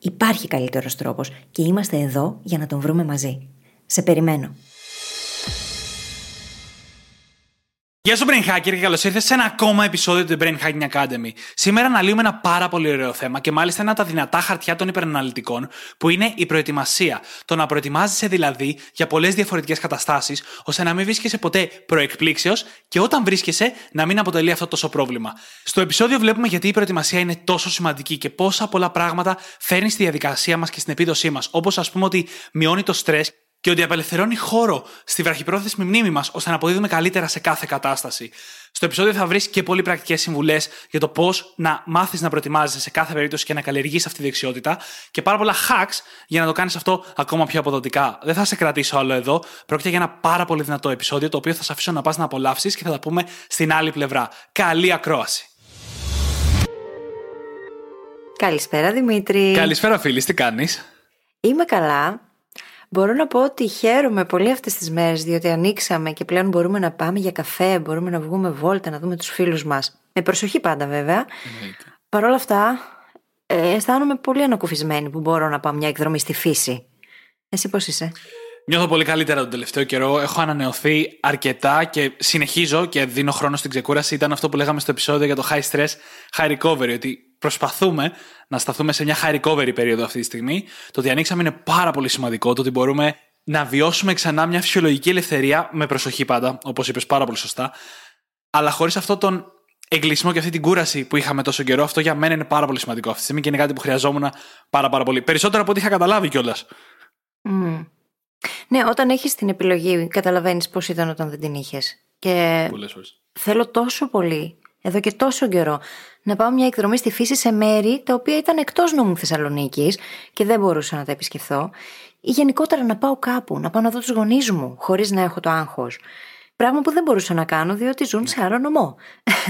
Υπάρχει καλύτερος τρόπος και είμαστε εδώ για να τον βρούμε μαζί. Σε περιμένω. Γεια σου Brain Hacker και καλώς ήρθες σε ένα ακόμα επεισόδιο του Brain Hacking Academy. Σήμερα αναλύουμε ένα πάρα πολύ ωραίο θέμα και μάλιστα ένα από τα δυνατά χαρτιά των υπεραναλυτικών που είναι η προετοιμασία. Το να προετοιμάζεσαι δηλαδή για πολλές διαφορετικές καταστάσεις ώστε να μην βρίσκεσαι ποτέ προεκπλήξεως και όταν βρίσκεσαι να μην αποτελεί αυτό τόσο πρόβλημα. Στο επεισόδιο βλέπουμε γιατί η προετοιμασία είναι τόσο σημαντική και πόσα πολλά πράγματα φέρνει στη διαδικασία μας και στην επίδοσή μας. Όπως ας πούμε ότι μειώνει το στρε και ότι απελευθερώνει χώρο στη βραχυπρόθεσμη μνήμη μας ώστε να αποδίδουμε καλύτερα σε κάθε κατάσταση. Στο επεισόδιο θα βρεις και πολύ πρακτικές συμβουλές για το πώς να μάθεις να προετοιμάζεσαι σε κάθε περίπτωση και να καλλιεργείς αυτή τη δεξιότητα και πάρα πολλά hacks για να το κάνεις αυτό ακόμα πιο αποδοτικά. Δεν θα σε κρατήσω άλλο εδώ. Πρόκειται για ένα πάρα πολύ δυνατό επεισόδιο το οποίο θα σε αφήσω να πας να απολαύσεις και θα τα πούμε στην άλλη πλευρά. Καλή ακρόαση. Καλησπέρα Δημήτρη. Καλησπέρα φίλης, τι κάνεις; Είμαι καλά. Μπορώ να πω ότι χαίρομαι πολύ αυτές τις μέρες διότι ανοίξαμε και πλέον μπορούμε να πάμε για καφέ, μπορούμε να βγούμε βόλτα, να δούμε τους φίλους μας. Με προσοχή πάντα βέβαια. Παρ' όλα αυτά ε, αισθάνομαι πολύ ανακουφισμένη που μπορώ να πάω μια εκδρομή στη φύση. Εσύ πώς είσαι; Νιώθω πολύ καλύτερα τον τελευταίο καιρό. Έχω ανανεωθεί αρκετά και συνεχίζω και δίνω χρόνο στην ξεκούραση. Ήταν αυτό που λέγαμε στο επεισόδιο για το high stress, high recovery. Ότι προσπαθούμε να σταθούμε σε μια high recovery περίοδο αυτή τη στιγμή. Το ότι ανοίξαμε είναι πάρα πολύ σημαντικό. Το ότι μπορούμε να βιώσουμε ξανά μια φυσιολογική ελευθερία με προσοχή πάντα, όπως είπες πάρα πολύ σωστά. Αλλά χωρίς αυτό τον εγκλισμό και αυτή την κούραση που είχαμε τόσο καιρό, αυτό για μένα είναι πάρα πολύ σημαντικό αυτή τη στιγμή και είναι κάτι που χρειαζόμουν πάρα, πάρα πολύ. Περισσότερο από ό,τι είχα καταλάβει κιόλας. Mm. Ναι, όταν έχεις την επιλογή, καταλαβαίνεις πώς ήταν όταν δεν την είχες. Και θέλω τόσο πολύ, εδώ και τόσο καιρό, να πάω μια εκδρομή στη φύση σε μέρη τα οποία ήταν εκτός νόμου Θεσσαλονίκης και δεν μπορούσα να τα επισκεφθώ. Ή γενικότερα να πάω κάπου, να πάω να δω τους γονείς μου, χωρίς να έχω το άγχος. Πράγμα που δεν μπορούσα να κάνω διότι ζουν σε άλλο νομό.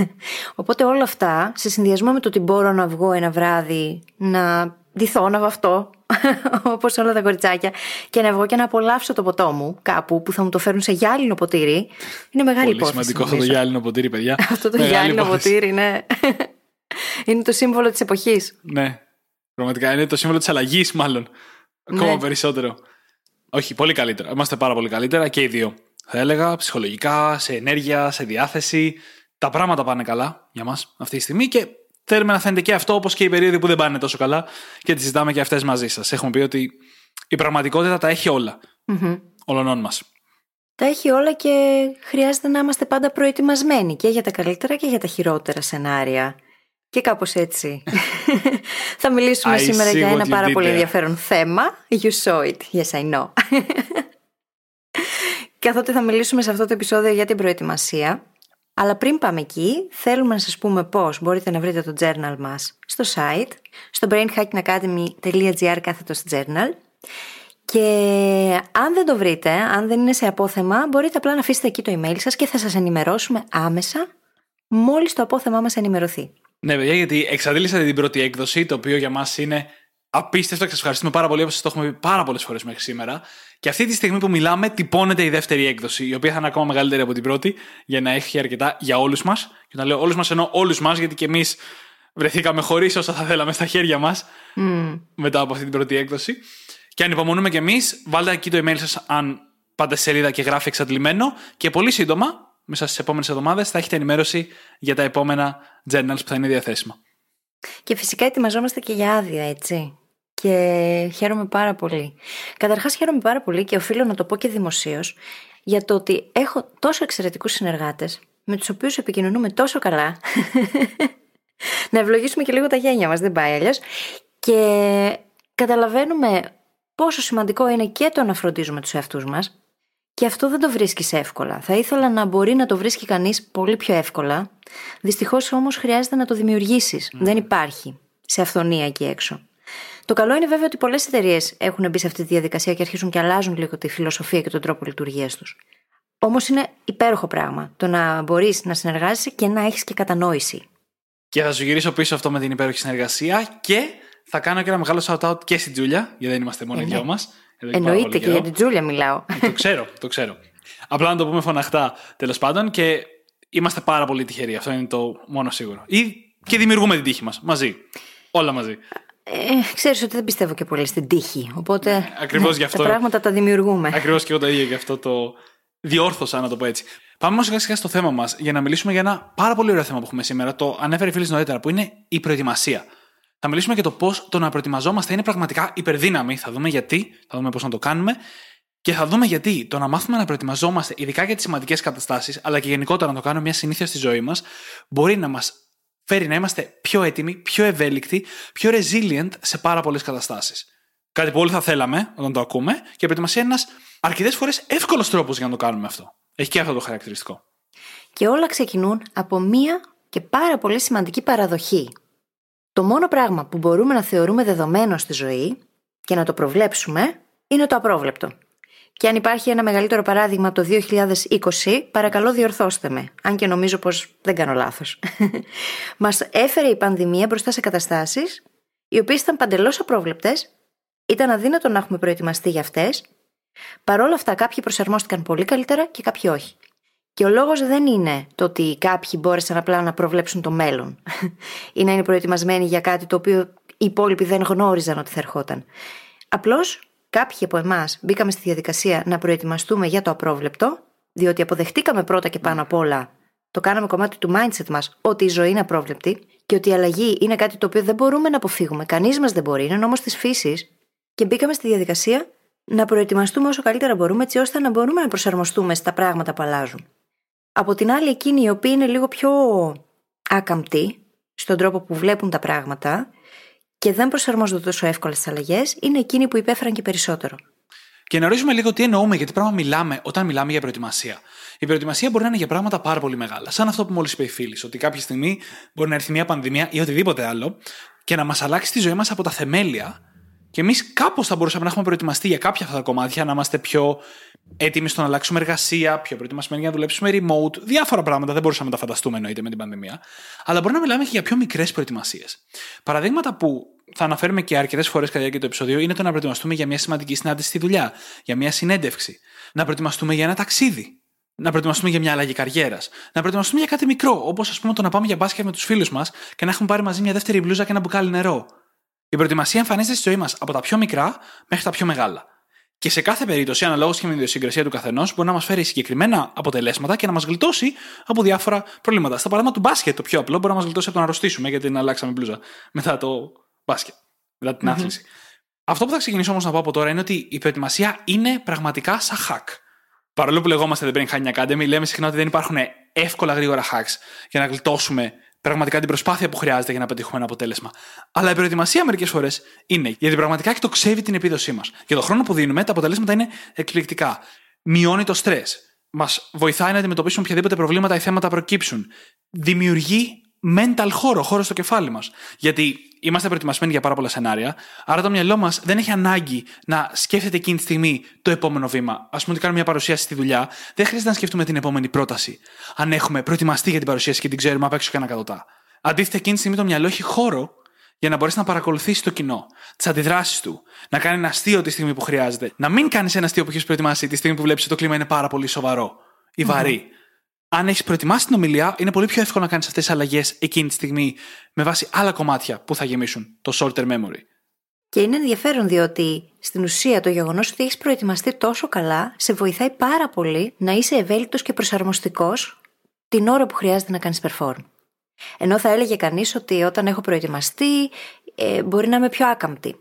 Οπότε όλα αυτά, σε συνδυασμό με το ότι μπορώ να βγω ένα βράδυ, να ντυθώ, να βαφτώ, όπως όλα τα κοριτσάκια, και να βγω και να απολαύσω το ποτό μου κάπου που θα μου το φέρουν σε γυάλινο ποτήρι. Είναι μεγάλη Πολύ υπόθεση. σημαντικό αυτό το γυάλινο ποτήρι, παιδιά. αυτό το Μεγάλη γυάλινο υπόθεση. ποτήρι, ναι. είναι το σύμβολο της εποχής. Ναι. Πραγματικά είναι το σύμβολο της αλλαγής, μάλλον. Ακόμα Ναι. περισσότερο. Όχι, πολύ καλύτερα. Είμαστε πάρα πολύ καλύτερα και οι δύο. Θα έλεγα ψυχολογικά, σε ενέργεια, σε διάθεση. Τα πράγματα πάνε καλά για μας αυτή τη στιγμή και θέλουμε να φαίνεται και αυτό όπως και οι περίοδοι που δεν πάνε τόσο καλά και τις συζητάμε και αυτές μαζί σας. Έχουμε πει ότι η πραγματικότητα τα έχει όλα. Όλων μας. Τα έχει όλα και χρειάζεται να είμαστε πάντα προετοιμασμένοι και για τα καλύτερα και για τα χειρότερα σενάρια. Και κάπως έτσι. θα μιλήσουμε I σήμερα see για what ένα you πάρα did πολύ there. ενδιαφέρον θέμα. You saw it. Yes, I know. Καθότι θα μιλήσουμε σε αυτό το επεισόδιο για την προετοιμασία. Αλλά πριν πάμε εκεί, θέλουμε να σας πούμε πώς μπορείτε να βρείτε το journal μας στο site, στο brainhackingacademy.gr κάθετος journal Και αν δεν το βρείτε, αν δεν είναι σε απόθεμα, μπορείτε απλά να αφήσετε εκεί το email σας και θα σας ενημερώσουμε άμεσα μόλις το απόθεμά μας ενημερωθεί. Ναι, παιδιά, γιατί εξαντλήσατε την πρώτη έκδοση, το οποίο για μας είναι απίστευτο και σας ευχαριστούμε πάρα πολύ, όπως το έχουμε πει πάρα πολλές φορές μέχρι σήμερα. Και αυτή τη στιγμή που μιλάμε, τυπώνεται η δεύτερη έκδοση, η οποία θα είναι ακόμα μεγαλύτερη από την πρώτη, για να έχει αρκετά για όλους μας. Και όταν λέω όλους μας, εννοώ όλους μας, γιατί και εμείς βρεθήκαμε χωρίς όσα θα θέλαμε στα χέρια μας Mm. μετά από αυτή την πρώτη έκδοση. Και ανυπομονούμε κι εμείς. Βάλτε εκεί το email σας, αν πάτε σε σελίδα και γράφει εξαντλημένο. Και πολύ σύντομα, μέσα στις επόμενες εβδομάδες, θα έχετε ενημέρωση για τα επόμενα journals που θα είναι διαθέσιμα. Και φυσικά ετοιμαζόμαστε και για άδεια, έτσι. Και χαίρομαι πάρα πολύ. Καταρχάς, χαίρομαι πάρα πολύ και οφείλω να το πω και δημοσίως για το ότι έχω τόσο εξαιρετικούς συνεργάτες με τους οποίους επικοινωνούμε τόσο καλά. να ευλογήσουμε και λίγο τα γένια μας, δεν πάει αλλιώς. Και καταλαβαίνουμε πόσο σημαντικό είναι και το να φροντίζουμε τους εαυτούς μας. Και αυτό δεν το βρίσκεις εύκολα. Θα ήθελα να μπορεί να το βρίσκει κανείς πολύ πιο εύκολα. Δυστυχώς όμως χρειάζεται να το δημιουργήσεις. Δεν υπάρχει σε αυθονία εκεί έξω. Το καλό είναι βέβαια ότι πολλές εταιρείες έχουν μπει σε αυτή τη διαδικασία και αρχίζουν και αλλάζουν λίγο τη φιλοσοφία και τον τρόπο λειτουργίας τους. Όμως είναι υπέροχο πράγμα το να μπορείς να συνεργάζεσαι και να έχεις και κατανόηση. Και θα σου γυρίσω πίσω αυτό με την υπέροχη συνεργασία και θα κάνω και ένα μεγάλο shout-out και στην Τζούλια, γιατί δεν είμαστε μόνο οι Ε, ναι. δυο μα. Εννοείται και για την Τζούλια μιλάω. το ξέρω, το ξέρω. Απλά να το πούμε φωναχτά τέλος πάντων και είμαστε πάρα πολύ τυχεροί. Αυτό είναι το μόνο σίγουρο. Ή και δημιουργούμε την τύχη μας μαζί. Όλα μαζί. Ε, ξέρεις ότι δεν πιστεύω και πολύ στην τύχη. Οπότε Ναι, ακριβώς γι' αυτό. τα πράγματα τα δημιουργούμε. Ακριβώς και εγώ το ίδιο και αυτό το διόρθωσα, να το πω έτσι. Πάμε όμως σιγά σιγά στο θέμα μας για να μιλήσουμε για ένα πάρα πολύ ωραίο θέμα που έχουμε σήμερα. Το ανέφερε η φίλης νωρίτερα, που είναι η προετοιμασία. Θα μιλήσουμε για το πώς το να προετοιμαζόμαστε είναι πραγματικά υπερδύναμη. Θα δούμε γιατί, θα δούμε πώς να το κάνουμε. Και θα δούμε γιατί το να μάθουμε να προετοιμαζόμαστε, ειδικά για τις σημαντικές καταστάσεις, αλλά και γενικότερα να το κάνουμε μια συνήθεια στη ζωή μας, μπορεί να μας φέρει να είμαστε πιο έτοιμοι, πιο ευέλικτοι, πιο resilient σε πάρα πολλές καταστάσεις. Κάτι που όλοι θα θέλαμε όταν το ακούμε, και η προετοιμασία είναι ένας αρκετές φορές εύκολος τρόπος για να το κάνουμε αυτό. Έχει και αυτό το χαρακτηριστικό. Και όλα ξεκινούν από μία και πάρα πολύ σημαντική παραδοχή. Το μόνο πράγμα που μπορούμε να θεωρούμε δεδομένο στη ζωή και να το προβλέψουμε είναι το απρόβλεπτο. Και αν υπάρχει ένα μεγαλύτερο παράδειγμα από το 2020, παρακαλώ διορθώστε με, αν και νομίζω πως δεν κάνω λάθος. Μας έφερε η πανδημία μπροστά σε καταστάσεις οι οποίες ήταν παντελώς απρόβλεπτες, ήταν αδύνατο να έχουμε προετοιμαστεί για αυτές, παρόλα αυτά κάποιοι προσαρμόστηκαν πολύ καλύτερα και κάποιοι όχι. Και ο λόγος δεν είναι το ότι κάποιοι μπόρεσαν απλά να προβλέψουν το μέλλον ή να είναι προετοιμασμένοι για κάτι το οποίο οι υπόλοιποι δεν γνώριζαν ότι θα ερχόταν. Απλώς κάποιοι από εμάς μπήκαμε στη διαδικασία να προετοιμαστούμε για το απρόβλεπτο, διότι αποδεχτήκαμε πρώτα και πάνω απ' όλα, το κάναμε κομμάτι του mindset μας, ότι η ζωή είναι απρόβλεπτη και ότι η αλλαγή είναι κάτι το οποίο δεν μπορούμε να αποφύγουμε. Κανείς μας δεν μπορεί, είναι νόμος της φύσης. Και μπήκαμε στη διαδικασία να προετοιμαστούμε όσο καλύτερα μπορούμε, έτσι ώστε να μπορούμε να προσαρμοστούμε στα πράγματα που αλλάζουν. Από την άλλη, εκείνοι οι οποίοι είναι λίγο πιο άκαμπτοι στον τρόπο που βλέπουν τα πράγματα και δεν προσαρμόζονται τόσο εύκολα στις αλλαγές, είναι εκείνοι που υπέφεραν και περισσότερο. Και να ορίσουμε λίγο τι εννοούμε, γιατί πράγμα μιλάμε όταν μιλάμε για προετοιμασία. Η προετοιμασία μπορεί να είναι για πράγματα πάρα πολύ μεγάλα. Σαν αυτό που μόλις είπε η φίλης, ότι κάποια στιγμή μπορεί να έρθει μια πανδημία ή οτιδήποτε άλλο και να μας αλλάξει τη ζωή μας από τα θεμέλια. Και εμείς κάπως θα μπορούσαμε να έχουμε προετοιμαστεί για κάποια αυτά τα κομμάτια, να είμαστε πιο έτοιμοι στο να αλλάξουμε εργασία, πιο προετοιμασμένοι για να δουλέψουμε remote, διάφορα πράγματα δεν μπορούσαμε να τα φανταστούμε εννοείται με την πανδημία. Αλλά μπορεί να μιλάμε και για πιο μικρές προετοιμασίες. Παραδείγματα που θα αναφέρουμε και αρκετές φορές κατά τη διάρκεια του επεισοδίου είναι το να προετοιμαστούμε για μια σημαντική συνάντηση στη δουλειά, για μια συνέντευξη, να προετοιμαστούμε για ένα ταξίδι, να προετοιμαστούμε για μια αλλαγή καριέρας, να προετοιμαστούμε για κάτι μικρό, όπως ας πούμε το να πάμε για μπάσκετ με τους φίλους μας και να έχουμε πάρει μαζί μια δεύτερη μπλούζα και ένα μπουκάλι νερό. Η προετοιμασία εμφανίζεται στη ζωή μας από τα πιο μικρά μέχρι τα πιο μεγάλα. Και σε κάθε περίπτωση, αναλόγως και με την ιδιοσυγκρασία του καθενός, μπορεί να μας φέρει συγκεκριμένα αποτελέσματα και να μας γλιτώσει από διάφορα προβλήματα. Στα παράδειγμα του μπάσκετ, το πιο απλό, μπορεί να μας γλιτώσει από το να αρρωστήσουμε γιατί την αλλάξαμε μπλούζα μετά το μπάσκετ, μετά την άθληση. Αυτό που θα ξεκινήσω όμως να πω από τώρα είναι ότι η προετοιμασία είναι πραγματικά σαν hack. Παρόλο που λεγόμαστε The Brain Hacking Academy, λέμε συχνά ότι δεν υπάρχουν εύκολα γρήγορα hacks για να γλιτώσουμε πραγματικά την προσπάθεια που χρειάζεται για να πετύχουμε ένα αποτέλεσμα. Αλλά η προετοιμασία μερικές φορές είναι, γιατί πραγματικά και το ξεύει την επίδοσή μας. Για τον χρόνο που δίνουμε, τα αποτελέσματα είναι εκπληκτικά. Μειώνει το στρε. Μας βοηθάει να αντιμετωπίσουμε οποιαδήποτε προβλήματα ή θέματα προκύψουν. Δημιουργεί mental χώρο, χώρο στο κεφάλι μας. Γιατί είμαστε προετοιμασμένοι για πάρα πολλά σενάρια, άρα το μυαλό μας δεν έχει ανάγκη να σκέφτεται εκείνη τη στιγμή το επόμενο βήμα. Α πούμε ότι κάνουμε μια παρουσίαση στη δουλειά, δεν χρειάζεται να σκεφτούμε την επόμενη πρόταση. Αν έχουμε προετοιμαστεί για την παρουσίαση και την ξέρουμε απ' έξω και ανακατοτά. Αντίθετα, εκείνη τη στιγμή το μυαλό έχει χώρο για να μπορέσει να παρακολουθήσει το κοινό, τις αντιδράσεις του, να κάνει ένα αστείο τη στιγμή που χρειάζεται. Να μην κάνεις ένα αστείο που έχεις προετοιμάσει τη στιγμή που βλέπεις ότι το κλίμα είναι πάρα πολύ σοβαρό ή βαρύ. Mm-hmm αν έχεις προετοιμάσει την ομιλία, είναι πολύ πιο εύκολο να κάνεις αυτές τις αλλαγές εκείνη τη στιγμή με βάση άλλα κομμάτια που θα γεμίσουν το short term memory. Και είναι ενδιαφέρον διότι στην ουσία το γεγονός ότι έχεις προετοιμαστεί τόσο καλά σε βοηθάει πάρα πολύ να είσαι ευέλικτος και προσαρμοστικός την ώρα που χρειάζεται να κάνεις perform. Ενώ θα έλεγε κανείς ότι όταν έχω προετοιμαστεί, ε, μπορεί να είμαι πιο άκαμπτη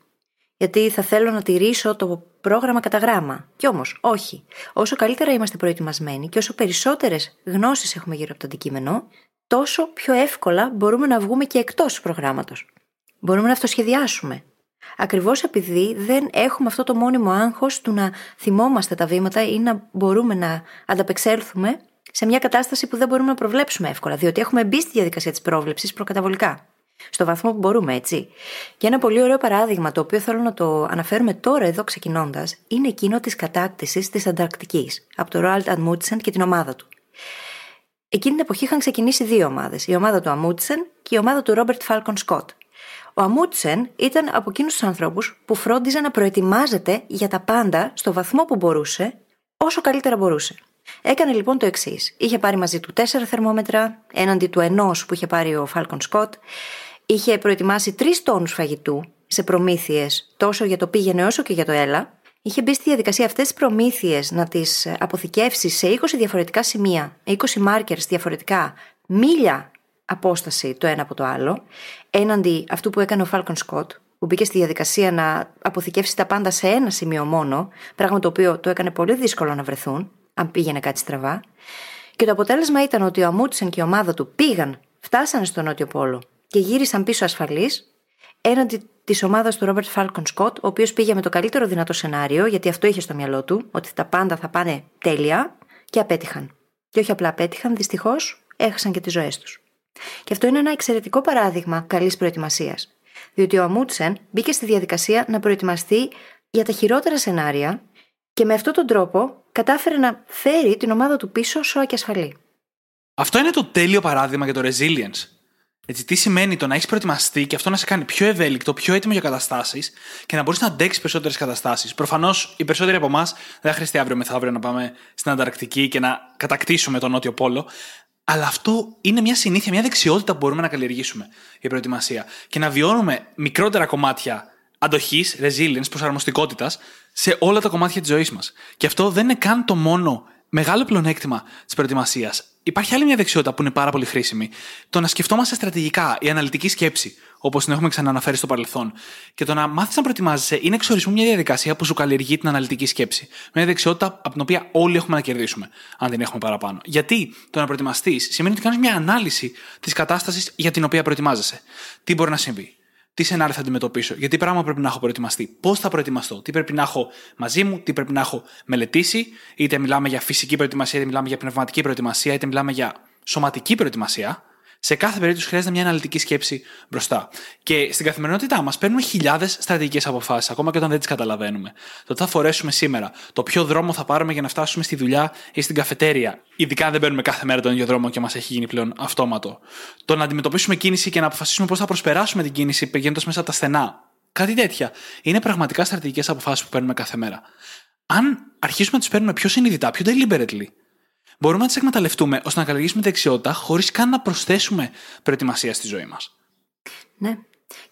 γιατί θα θέλω να τηρήσω το πρόγραμμα κατά γράμμα. Κι όμως, όχι. Όσο καλύτερα είμαστε προετοιμασμένοι και όσο περισσότερες γνώσεις έχουμε γύρω από το αντικείμενο, τόσο πιο εύκολα μπορούμε να βγούμε και εκτός του προγράμματος. Μπορούμε να αυτοσχεδιάσουμε. Ακριβώς επειδή δεν έχουμε αυτό το μόνιμο άγχος του να θυμόμαστε τα βήματα ή να μπορούμε να ανταπεξέλθουμε σε μια κατάσταση που δεν μπορούμε να προβλέψουμε εύκολα, διότι έχουμε μπει στη διαδικασία της πρόβλεψης προκαταβολικά. Στο βαθμό που μπορούμε, έτσι. Και ένα πολύ ωραίο παράδειγμα, το οποίο θέλω να το αναφέρουμε τώρα εδώ ξεκινώντας, είναι εκείνο της κατάκτησης της Ανταρκτικής από τον Ρόαλτ Αμούτσεν και την ομάδα του. Εκείνη την εποχή είχαν ξεκινήσει δύο ομάδες, η ομάδα του Αμούτσεν και η ομάδα του Ρόμπερτ Φάλκον Σκοτ. Ο Αμούτσεν ήταν από εκείνους τους ανθρώπους που φρόντιζε να προετοιμάζεται για τα πάντα στο βαθμό που μπορούσε, όσο καλύτερα μπορούσε. Έκανε λοιπόν το εξής. Είχε πάρει μαζί του τέσσερα θερμόμετρα, έναντι του ενός που είχε πάρει ο Φάλκον Σκοτ, είχε προετοιμάσει τρεις τόνους φαγητού σε προμήθειες τόσο για το πήγαινε όσο και για το έλα. Είχε μπει στη διαδικασία αυτές τις προμήθειες να τις αποθηκεύσει σε 20 διαφορετικά σημεία, 20 μάρκερς διαφορετικά, μίλια απόσταση το ένα από το άλλο, έναντι αυτού που έκανε ο Φάλκον Σκοτ, που μπήκε στη διαδικασία να αποθηκεύσει τα πάντα σε ένα σημείο μόνο, πράγμα το οποίο το έκανε πολύ δύσκολο να βρεθούν, αν πήγαινε κάτι στραβά. Και το αποτέλεσμα ήταν ότι ο Αμούτσεν και η ομάδα του πήγαν, φτάσανε στο Νότιο Πόλο και γύρισαν πίσω ασφαλείς έναντι της ομάδας του Ρόμπερτ Φάλκον Σκοτ, ο οποίος πήγε με το καλύτερο δυνατό σενάριο, γιατί αυτό είχε στο μυαλό του, ότι τα πάντα θα πάνε τέλεια, και απέτυχαν. Και όχι απλά απέτυχαν, δυστυχώς έχασαν και τις ζωές τους. Και αυτό είναι ένα εξαιρετικό παράδειγμα καλής προετοιμασίας. Διότι ο Αμούτσεν μπήκε στη διαδικασία να προετοιμαστεί για τα χειρότερα σενάρια και με αυτόν τον τρόπο κατάφερε να φέρει την ομάδα του πίσω σώα και ασφαλή. Αυτό είναι το τέλειο παράδειγμα για το resilience. Έτσι, τι σημαίνει το να έχεις προετοιμαστεί και αυτό να σε κάνει πιο ευέλικτο, πιο έτοιμο για καταστάσεις και να μπορείς να αντέξεις περισσότερες καταστάσεις. Προφανώς οι περισσότεροι από εμάς δεν θα χρειαστεί αύριο μεθαύριο να πάμε στην Ανταρκτική και να κατακτήσουμε τον Νότιο Πόλο. Αλλά αυτό είναι μια συνήθεια, μια δεξιότητα που μπορούμε να καλλιεργήσουμε η προετοιμασία και να βιώνουμε μικρότερα κομμάτια αντοχής, resilience, προσαρμοστικότητας σε όλα τα κομμάτια της ζωής μας. Και αυτό δεν είναι καν το μόνο μεγάλο πλεονέκτημα της προετοιμασίας. Υπάρχει άλλη μια δεξιότητα που είναι πάρα πολύ χρήσιμη. Το να σκεφτόμαστε στρατηγικά, η αναλυτική σκέψη, όπως την έχουμε ξανααναφέρει στο παρελθόν. Και το να μάθεις να προετοιμάζεσαι είναι εξορισμού μια διαδικασία που σου καλλιεργεί την αναλυτική σκέψη. Μια δεξιότητα από την οποία όλοι έχουμε να κερδίσουμε, αν την έχουμε παραπάνω. Γιατί το να προετοιμαστείς σημαίνει ότι κάνεις μια ανάλυση της κατάστασης για την οποία προετοιμάζεσαι. Τι μπορεί να συμβεί, τι σενάρια θα αντιμετωπίσω, γιατί πράγμα πρέπει να έχω προετοιμαστεί, πώς θα προετοιμαστώ, τι πρέπει να έχω μαζί μου, τι πρέπει να έχω μελετήσει, είτε μιλάμε για φυσική προετοιμασία, είτε μιλάμε για πνευματική προετοιμασία, είτε μιλάμε για σωματική προετοιμασία. Σε κάθε περίπτωση χρειάζεται μια αναλυτική σκέψη μπροστά. Και στην καθημερινότητά μας παίρνουμε χιλιάδες στρατηγικές αποφάσεις, ακόμα και όταν δεν τις καταλαβαίνουμε. Το τι θα φορέσουμε σήμερα, το ποιο δρόμο θα πάρουμε για να φτάσουμε στη δουλειά ή στην καφετέρια, ειδικά αν δεν παίρνουμε κάθε μέρα τον ίδιο δρόμο και μας έχει γίνει πλέον αυτόματο. Το να αντιμετωπίσουμε κίνηση και να αποφασίσουμε πώς θα προσπεράσουμε την κίνηση πηγαίνοντας μέσα από τα στενά. Κάτι τέτοια. Είναι πραγματικά στρατηγικές αποφάσεις που παίρνουμε κάθε μέρα. Αν αρχίσουμε να τις παίρνουμε πιο συνειδητά, πιο deliberately, μπορούμε να τις εκμεταλλευτούμε ώστε να καλλιεργήσουμε δεξιότητα χωρίς καν να προσθέσουμε προετοιμασία στη ζωή μας. Ναι.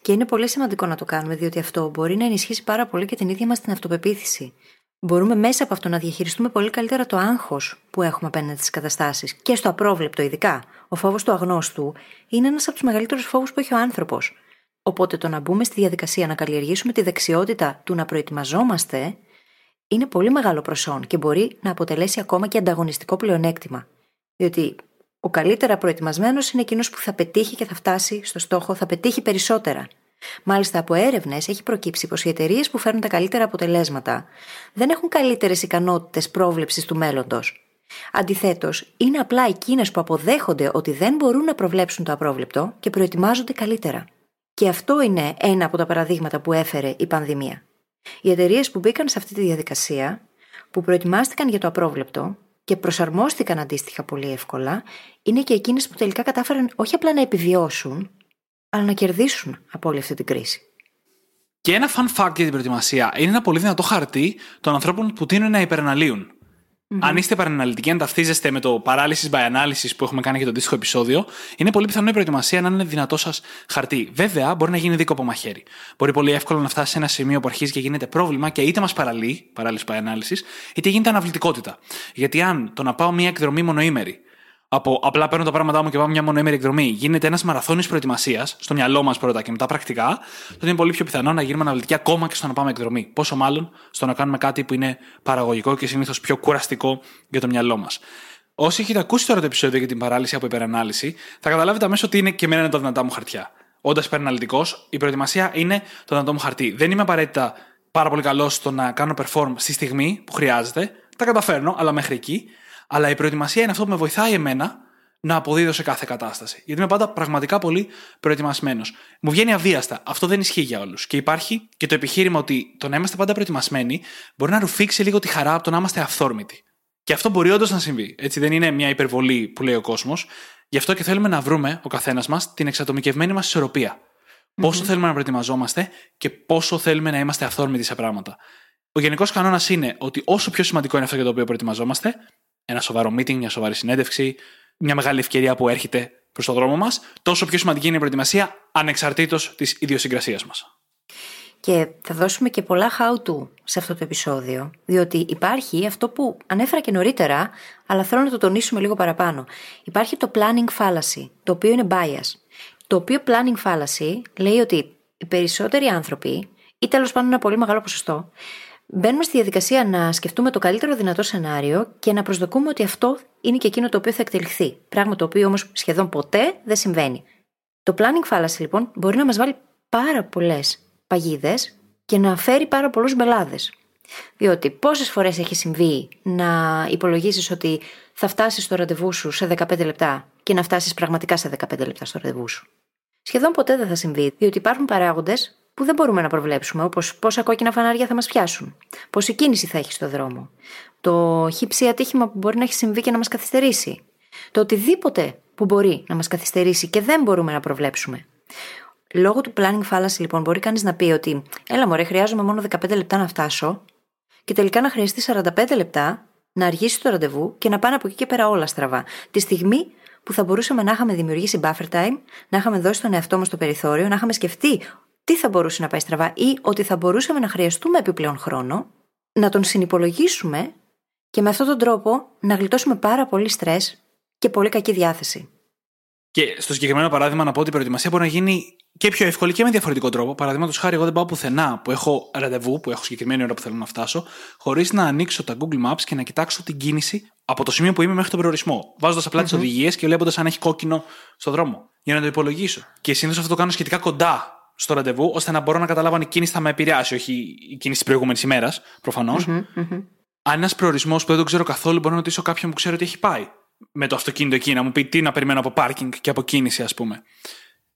Και είναι πολύ σημαντικό να το κάνουμε, διότι αυτό μπορεί να ενισχύσει πάρα πολύ και την ίδια μας την αυτοπεποίθηση. Μπορούμε μέσα από αυτό να διαχειριστούμε πολύ καλύτερα το άγχος που έχουμε απέναντι στις καταστάσεις και στο απρόβλεπτο, ειδικά. Ο φόβος του αγνώστου είναι ένας από τους μεγαλύτερους φόβους που έχει ο άνθρωπος. Οπότε το να μπούμε στη διαδικασία να καλλιεργήσουμε τη δεξιότητα του να προετοιμαζόμαστε είναι πολύ μεγάλο προσόν και μπορεί να αποτελέσει ακόμα και ανταγωνιστικό πλεονέκτημα. Διότι ο καλύτερα προετοιμασμένος είναι εκείνος που θα πετύχει και θα φτάσει στο στόχο, θα πετύχει περισσότερα. Μάλιστα, από έρευνες έχει προκύψει πως οι εταιρείες που φέρνουν τα καλύτερα αποτελέσματα δεν έχουν καλύτερες ικανότητες πρόβλεψης του μέλλοντος. Αντιθέτως, είναι απλά εκείνες που αποδέχονται ότι δεν μπορούν να προβλέψουν το απρόβλεπτο και προετοιμάζονται καλύτερα. Και αυτό είναι ένα από τα παραδείγματα που έφερε η πανδημία. Οι εταιρείες που μπήκαν σε αυτή τη διαδικασία, που προετοιμάστηκαν για το απρόβλεπτο και προσαρμόστηκαν αντίστοιχα πολύ εύκολα, είναι και εκείνες που τελικά κατάφεραν όχι απλά να επιβιώσουν, αλλά να κερδίσουν από όλη αυτή την κρίση. Και ένα fun fact για την προετοιμασία είναι ένα πολύ δυνατό χαρτί των ανθρώπων που τείνουν να υπεραναλύουν. Mm-hmm. Αν είστε παραναλυτικοί, αν ταυτίζεστε με το paralysis by analysis που έχουμε κάνει για το αντίστοιχο επεισόδιο, είναι πολύ πιθανό η προετοιμασία να είναι δυνατό σας χαρτί. Βέβαια, μπορεί να γίνει δίκο από μαχαίρι. Μπορεί πολύ εύκολα να φτάσει σε ένα σημείο που αρχίζει και γίνεται πρόβλημα και είτε μας παραλύει, paralysis by analysis, είτε γίνεται αναβλητικότητα. Γιατί αν το να πάω μια εκδρομή μονοήμερη από απλά παίρνω τα πράγματά μου και πάω μια μονοέμερη εκδρομή, γίνεται ένας μαραθώνιος προετοιμασίας στο μυαλό μας πρώτα και μετά πρακτικά, τότε είναι πολύ πιο πιθανό να γίνουμε αναλυτικοί ακόμα και στο να πάμε εκδρομή. Πόσο μάλλον στο να κάνουμε κάτι που είναι παραγωγικό και συνήθως πιο κουραστικό για το μυαλό μας. Όσοι έχετε ακούσει τώρα το επεισόδιο για την παράλυση από υπερανάλυση, θα καταλάβετε αμέσως ότι είναι και εμένα είναι τα δυνατά μου χαρτιά. Όντας υπεραναλυτικό, η προετοιμασία είναι το δυνατό μου χαρτί. Δεν είμαι απαραίτητα πάρα πολύ καλός στο να κάνω perform στη στιγμή που χρειάζεται. Τα καταφέρνω, αλλά μέχρι εκεί. Αλλά η προετοιμασία είναι αυτό που με βοηθάει εμένα να αποδίδω σε κάθε κατάσταση. Γιατί είμαι πάντα πραγματικά πολύ προετοιμασμένος. Μου βγαίνει αβίαστα. Αυτό δεν ισχύει για όλους. Και υπάρχει και το επιχείρημα ότι το να είμαστε πάντα προετοιμασμένοι μπορεί να ρουφήξει λίγο τη χαρά από το να είμαστε αυθόρμητοι. Και αυτό μπορεί όντως να συμβεί. Έτσι δεν είναι μια υπερβολή που λέει ο κόσμος. Γι' αυτό και θέλουμε να βρούμε ο καθένας μας την εξατομικευμένη μας ισορροπία. Mm-hmm. Πόσο θέλουμε να προετοιμαζόμαστε και πόσο θέλουμε να είμαστε αυθόρμητοι σε πράγματα. Ο γενικός κανόνας είναι ότι όσο πιο σημαντικό είναι αυτό για το οποίο προετοιμαζόμαστε, ένα σοβαρό meeting, μια σοβαρή συνέντευξη, μια μεγάλη ευκαιρία που έρχεται προς το δρόμο μας, τόσο πιο σημαντική είναι η προετοιμασία ανεξαρτήτως της ιδιοσυγκρασίας μας. Και θα δώσουμε και πολλά how to σε αυτό το επεισόδιο, διότι υπάρχει αυτό που ανέφερα και νωρίτερα, αλλά θέλω να το τονίσουμε λίγο παραπάνω. Υπάρχει το planning fallacy, το οποίο είναι bias. Το οποίο planning fallacy λέει ότι οι περισσότεροι άνθρωποι, ή τέλος πάντων ένα πολύ μεγάλο ποσοστό, Μπαίνουμε στη διαδικασία να σκεφτούμε το καλύτερο δυνατό σενάριο και να προσδοκούμε ότι αυτό είναι και εκείνο το οποίο θα εκτελεχθεί. Πράγμα το οποίο όμως σχεδόν ποτέ δεν συμβαίνει. Το planning fallacy λοιπόν μπορεί να μας βάλει πάρα πολλές παγίδες και να φέρει πάρα πολλούς μπελάδες. Διότι πόσες φορές έχει συμβεί να υπολογίσεις ότι θα φτάσεις στο ραντεβού σου σε 15 λεπτά και να φτάσεις πραγματικά σε 15 λεπτά στο ραντεβού σου; Σχεδόν ποτέ δεν θα συμβεί, διότι υπάρχουν παράγοντες που δεν μπορούμε να προβλέψουμε, όπως πόσα κόκκινα φανάρια θα μας πιάσουν, πόση κίνηση θα έχει στο δρόμο, το χύψη ατύχημα που μπορεί να έχει συμβεί και να μας καθυστερήσει, το οτιδήποτε που μπορεί να μας καθυστερήσει και δεν μπορούμε να προβλέψουμε. Λόγω του planning fallacy, λοιπόν, μπορεί κανείς να πει ότι, έλα μωρέ, χρειάζομαι μόνο 15 λεπτά να φτάσω, και τελικά να χρειαστεί 45 λεπτά να αργήσει το ραντεβού και να πάνε από εκεί και πέρα όλα στραβά. Τη στιγμή που θα μπορούσαμε να είχαμε δημιουργήσει buffer time, να είχαμε δώσει τον εαυτό μας το περιθώριο, να είχαμε σκεφτεί τι θα μπορούσε να πάει στραβά ή ότι θα μπορούσαμε να χρειαστούμε επιπλέον χρόνο, να τον συνυπολογίσουμε και με αυτόν τον τρόπο να γλιτώσουμε πάρα πολύ στρε και πολύ κακή διάθεση. Και στο συγκεκριμένο παράδειγμα, να πω ότι η προετοιμασία μπορεί να γίνει και πιο εύκολη και με διαφορετικό τρόπο. Παραδείγματος χάρη, εγώ δεν πάω πουθενά που έχω ραντεβού, που έχω συγκεκριμένη ώρα που θέλω να φτάσω, χωρίς να ανοίξω τα Google Maps και να κοιτάξω την κίνηση από το σημείο που είμαι μέχρι τον προορισμό. Βάζοντας απλά mm-hmm. τι οδηγίες και βλέποντας αν έχει κόκκινο στο δρόμο. Για να το υπολογίσω. Και συνήθως αυτό το κάνω σχετικά κοντά στο ραντεβού, ώστε να μπορώ να καταλάβω αν η κίνηση θα με επηρεάσει, όχι η κίνηση της προηγούμενης ημέρας, προφανώς. Mm-hmm, mm-hmm. Αν ένας προορισμός που δεν το ξέρω καθόλου, μπορώ να ρωτήσω κάποιον που ξέρω ότι έχει πάει με το αυτοκίνητο εκεί, να μου πει τι να περιμένω από πάρκινγκ και από κίνηση, ας πούμε.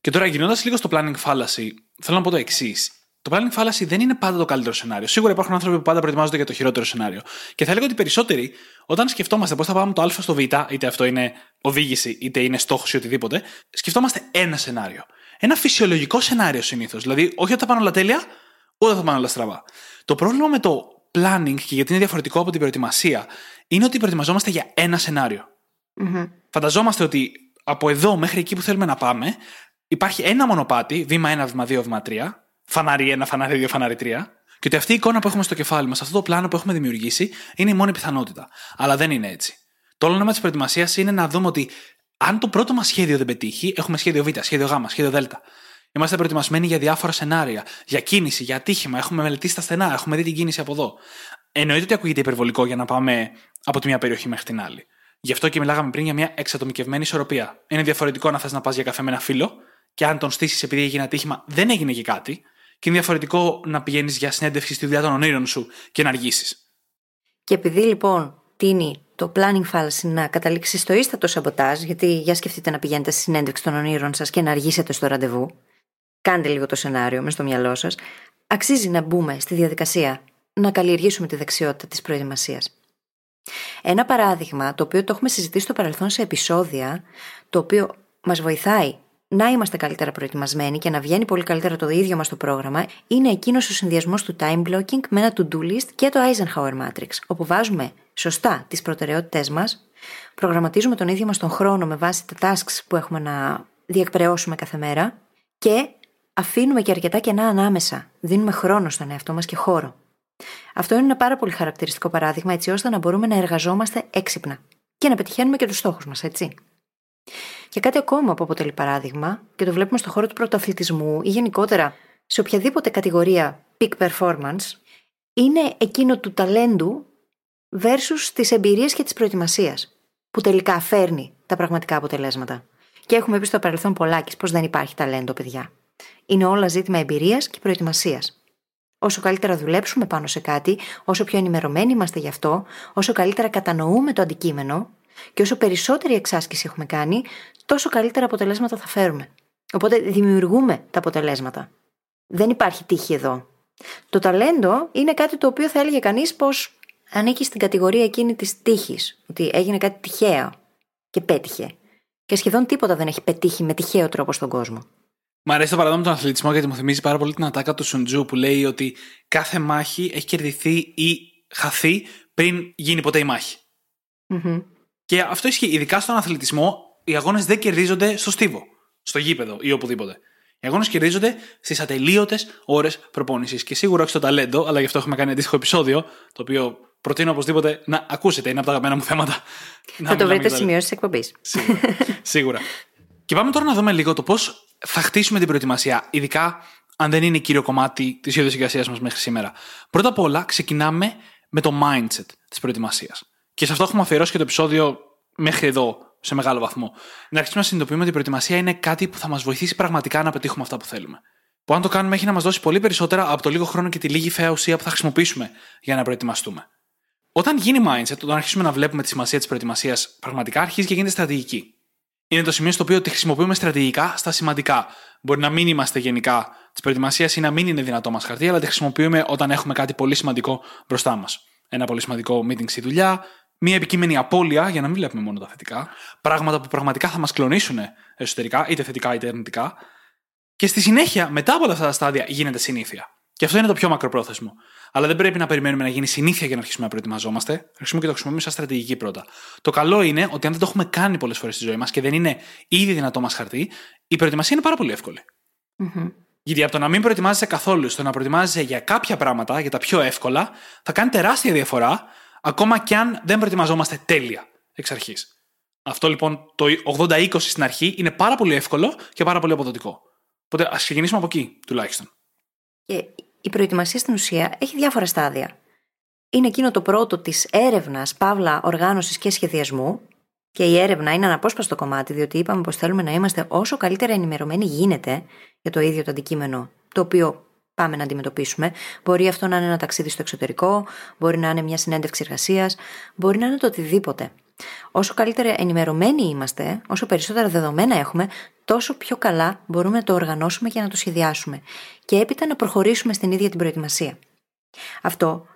Και τώρα γυρνώντας λίγο στο planning fallacy, θέλω να πω το εξής. Το planning fallacy δεν είναι πάντα το καλύτερο σενάριο. Σίγουρα υπάρχουν άνθρωποι που πάντα προετοιμάζονται για το χειρότερο σενάριο. Και θα έλεγα ότι περισσότεροι, όταν σκεφτόμαστε πώς θα πάμε το Α στο Β, είτε αυτό είναι οδήγηση, είτε είναι στόχος ή οτιδήποτε, σκεφτόμαστε ένα σενάριο ένα φυσιολογικό σενάριο συνήθως. Δηλαδή, όχι ότι θα πάνε όλα τέλεια, ούτε θα πάνε όλα στραβά. Το πρόβλημα με το planning και γιατί είναι διαφορετικό από την προετοιμασία, είναι ότι προετοιμαζόμαστε για ένα σενάριο. Mm-hmm. Φανταζόμαστε ότι από εδώ μέχρι εκεί που θέλουμε να πάμε, υπάρχει ένα μονοπάτι, βήμα 1, βήμα 2, βήμα 3, φανάρι 1, φανάρι 2, φανάρι 3, και ότι αυτή η εικόνα που έχουμε στο κεφάλι μας, αυτό το πλάνο που έχουμε δημιουργήσει, είναι η μόνη πιθανότητα. Αλλά δεν είναι έτσι. Το όλο νόημα της προετοιμασίας είναι να δούμε ότι αν το πρώτο μας σχέδιο δεν πετύχει, έχουμε σχέδιο Β, σχέδιο Γ, σχέδιο Δ. Είμαστε προετοιμασμένοι για διάφορα σενάρια, για κίνηση, για ατύχημα. Έχουμε μελετήσει τα στενά, έχουμε δει την κίνηση από εδώ. Εννοείται ότι ακούγεται υπερβολικό για να πάμε από τη μία περιοχή μέχρι την άλλη. Γι' αυτό και μιλάγαμε πριν για μια εξατομικευμένη ισορροπία. Είναι διαφορετικό να θες να πας για καφέ με ένα φίλο και αν τον στήσεις επειδή έγινε ατύχημα, δεν έγινε και κάτι. Και είναι διαφορετικό να πηγαίνεις για συνέντευξη στη δουλειά των ονείρων σου και να αργήσεις. Και επειδή λοιπόν τίνει το planning fallacy να καταλήξει στο ίστατο σαμποτάζ, γιατί για σκεφτείτε να πηγαίνετε στη συνέντευξη των ονείρων σας και να αργήσετε στο ραντεβού. Κάντε λίγο το σενάριο μες στο μυαλό σας. Αξίζει να μπούμε στη διαδικασία να καλλιεργήσουμε τη δεξιότητα της προετοιμασίας. Ένα παράδειγμα, το οποίο το έχουμε συζητήσει στο παρελθόν σε επεισόδια, το οποίο μας βοηθάει να είμαστε καλύτερα προετοιμασμένοι και να βγαίνει πολύ καλύτερα το ίδιο μας το πρόγραμμα, είναι εκείνος ο συνδυασμός του time blocking με ένα to-do list και το Eisenhower Matrix, όπου βάζουμε σωστά τις προτεραιότητές μας, προγραμματίζουμε τον ίδιο μας τον χρόνο με βάση τα tasks που έχουμε να διεκπαιρεώσουμε κάθε μέρα και αφήνουμε και αρκετά κενά ανάμεσα. Δίνουμε χρόνο στον εαυτό μας και χώρο. Αυτό είναι ένα πάρα πολύ χαρακτηριστικό παράδειγμα έτσι ώστε να μπορούμε να εργαζόμαστε έξυπνα και να πετυχαίνουμε και τους στόχους μας, έτσι. Και κάτι ακόμα που αποτελεί παράδειγμα, και το βλέπουμε στον χώρο του πρωτοαθλητισμού ή γενικότερα σε οποιαδήποτε κατηγορία peak performance, είναι εκείνο του ταλέντου versus τις εμπειρίες και τη προετοιμασία, που τελικά φέρνει τα πραγματικά αποτελέσματα. Και έχουμε πει στο παρελθόν πολλάκις πως δεν υπάρχει ταλέντο, παιδιά. Είναι όλα ζήτημα εμπειρίας και προετοιμασίας. Όσο καλύτερα δουλέψουμε πάνω σε κάτι, όσο πιο ενημερωμένοι είμαστε γι' αυτό, όσο καλύτερα κατανοούμε το αντικείμενο και όσο περισσότερη εξάσκηση έχουμε κάνει, τόσο καλύτερα αποτελέσματα θα φέρουμε. Οπότε δημιουργούμε τα αποτελέσματα. Δεν υπάρχει τύχη εδώ. Το ταλέντο είναι κάτι το οποίο θα έλεγε κανείς πως ανήκει στην κατηγορία εκείνη της τύχης. Ότι έγινε κάτι τυχαίο και πέτυχε. Και σχεδόν τίποτα δεν έχει πετύχει με τυχαίο τρόπο στον κόσμο. Μ' αρέσει το παράδειγμα του αθλητισμό γιατί μου θυμίζει πάρα πολύ την ατάκα του Σουντζού που λέει ότι κάθε μάχη έχει κερδιθεί ή χαθεί πριν γίνει ποτέ η μάχη. Mm-hmm. Και αυτό ισχύει. Ειδικά στον αθλητισμό, οι αγώνες δεν κερδίζονται στο στίβο, στο γήπεδο ή οπουδήποτε. Οι αγώνες κερδίζονται στις ατελείωτες ώρες προπόνησης. Και σίγουρα όχι στο ταλέντο, αλλά γι' αυτό έχουμε κάνει αντίστοιχο επεισόδιο, το οποίο προτείνω οπωσδήποτε να ακούσετε. Είναι από τα αγαπημένα μου θέματα. Θα το βρείτε σημειώσει της εκπομπής. Σίγουρα. σίγουρα. Και πάμε τώρα να δούμε λίγο το πώς θα χτίσουμε την προετοιμασία, ειδικά αν δεν είναι κύριο κομμάτι της ιδιοσυγκρασία μας μέχρι σήμερα. Πρώτα απ' όλα, ξεκινάμε με το mindset της προετοιμασίας. Και σε αυτό έχουμε αφιερώσει και το επεισόδιο μέχρι εδώ, σε μεγάλο βαθμό. Να αρχίσουμε να συνειδητοποιούμε ότι η προετοιμασία είναι κάτι που θα μας βοηθήσει πραγματικά να πετύχουμε αυτά που θέλουμε. Που αν το κάνουμε έχει να μας δώσει πολύ περισσότερα από το λίγο χρόνο και τη λίγη φαία ουσία που θα χρησιμοποιήσουμε για να προετοιμαστούμε. Όταν γίνει mindset, όταν αρχίσουμε να βλέπουμε τη σημασία της προετοιμασίας πραγματικά, αρχίζει και γίνεται στρατηγική. Είναι το σημείο στο οποίο τη χρησιμοποιούμε στρατηγικά στα σημαντικά. Μπορεί να μην είμαστε γενικά της προετοιμασίας ή να μην είναι δυνατό μας χαρτί, αλλά τη χρησιμοποιούμε όταν έχουμε κάτι πολύ σημαντικό μπροστά μας. Ένα πολύ σημαντικό meeting στη δουλειά, μια επικείμενη απώλεια, για να μην βλέπουμε μόνο τα θετικά, πράγματα που πραγματικά θα μας κλονίσουν εσωτερικά, είτε θετικά είτε αρνητικά. Και στη συνέχεια, μετά από όλα αυτά τα στάδια, γίνεται συνήθεια. Και αυτό είναι το πιο μακροπρόθεσμο. Αλλά δεν πρέπει να περιμένουμε να γίνει συνήθεια για να αρχίσουμε να προετοιμαζόμαστε. Αρχίσουμε και το χρησιμοποιούμε σαν στρατηγική πρώτα. Το καλό είναι ότι αν δεν το έχουμε κάνει πολλές φορές στη ζωή μας και δεν είναι ήδη δυνατό μας χαρτί, η προετοιμασία είναι πάρα πολύ εύκολη. Mm-hmm. Γιατί από το να μην προετοιμάζεσαι καθόλου στο να προετοιμάζεσαι για κάποια πράγματα, για τα πιο εύκολα, θα κάνει τεράστια διαφορά ακόμα και αν δεν προετοιμαζόμαστε τέλεια εξ αρχής. Αυτό λοιπόν το 80-20 στην αρχή είναι πάρα πολύ εύκολο και πάρα πολύ αποδοτικό. Οπότε ας ξεκινήσουμε από εκεί τουλάχιστον. Και η προετοιμασία στην ουσία έχει διάφορα στάδια. Είναι εκείνο το πρώτο της έρευνας, παύλα, οργάνωσης και σχεδιασμού. Και η έρευνα είναι αναπόσπαστο κομμάτι, διότι είπαμε πως θέλουμε να είμαστε όσο καλύτερα ενημερωμένοι γίνεται για το ίδιο το αντικείμενο, το οποίο πάμε να αντιμετωπίσουμε. Μπορεί αυτό να είναι ένα ταξίδι στο εξωτερικό, μπορεί να είναι μια συνέντευξη εργασίας, μπορεί να είναι το οτιδήποτε. Όσο καλύτερα ενημερωμένοι είμαστε, όσο περισσότερα δεδομένα έχουμε, τόσο πιο καλά μπορούμε να το οργανώσουμε και να το σχεδιάσουμε. Και έπειτα να προχωρήσουμε στην ίδια την προετοιμασία. Αυτό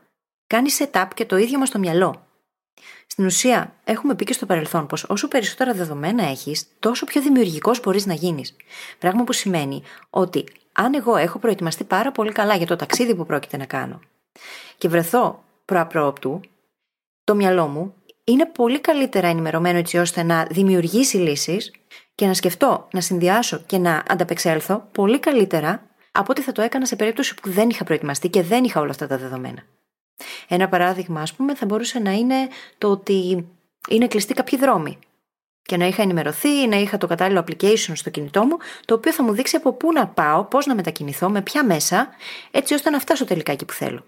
κάνει setup και το ίδιο μας στο μυαλό. Στην ουσία, έχουμε πει και στο παρελθόν πως όσο περισσότερα δεδομένα έχεις, τόσο πιο δημιουργικός μπορείς να γίνεις. Πράγμα που σημαίνει ότι αν εγώ έχω προετοιμαστεί πάρα πολύ καλά για το ταξίδι που πρόκειται να κάνω και βρεθώ προαπρόπτου, το μυαλό μου είναι πολύ καλύτερα ενημερωμένο έτσι ώστε να δημιουργήσει λύσεις και να σκεφτώ, να συνδυάσω και να ανταπεξέλθω πολύ καλύτερα από ό,τι θα το έκανα σε περίπτωση που δεν είχα προετοιμαστεί και δεν είχα όλα αυτά τα δεδομένα. Ένα παράδειγμα, ας πούμε, θα μπορούσε να είναι το ότι είναι κλειστοί κάποιοι δρόμοι και να είχα ενημερωθεί, να είχα το κατάλληλο application στο κινητό μου, το οποίο θα μου δείξει από πού να πάω, πώς να μετακινηθώ, με ποια μέσα, έτσι ώστε να φτάσω τελικά εκεί που θέλω.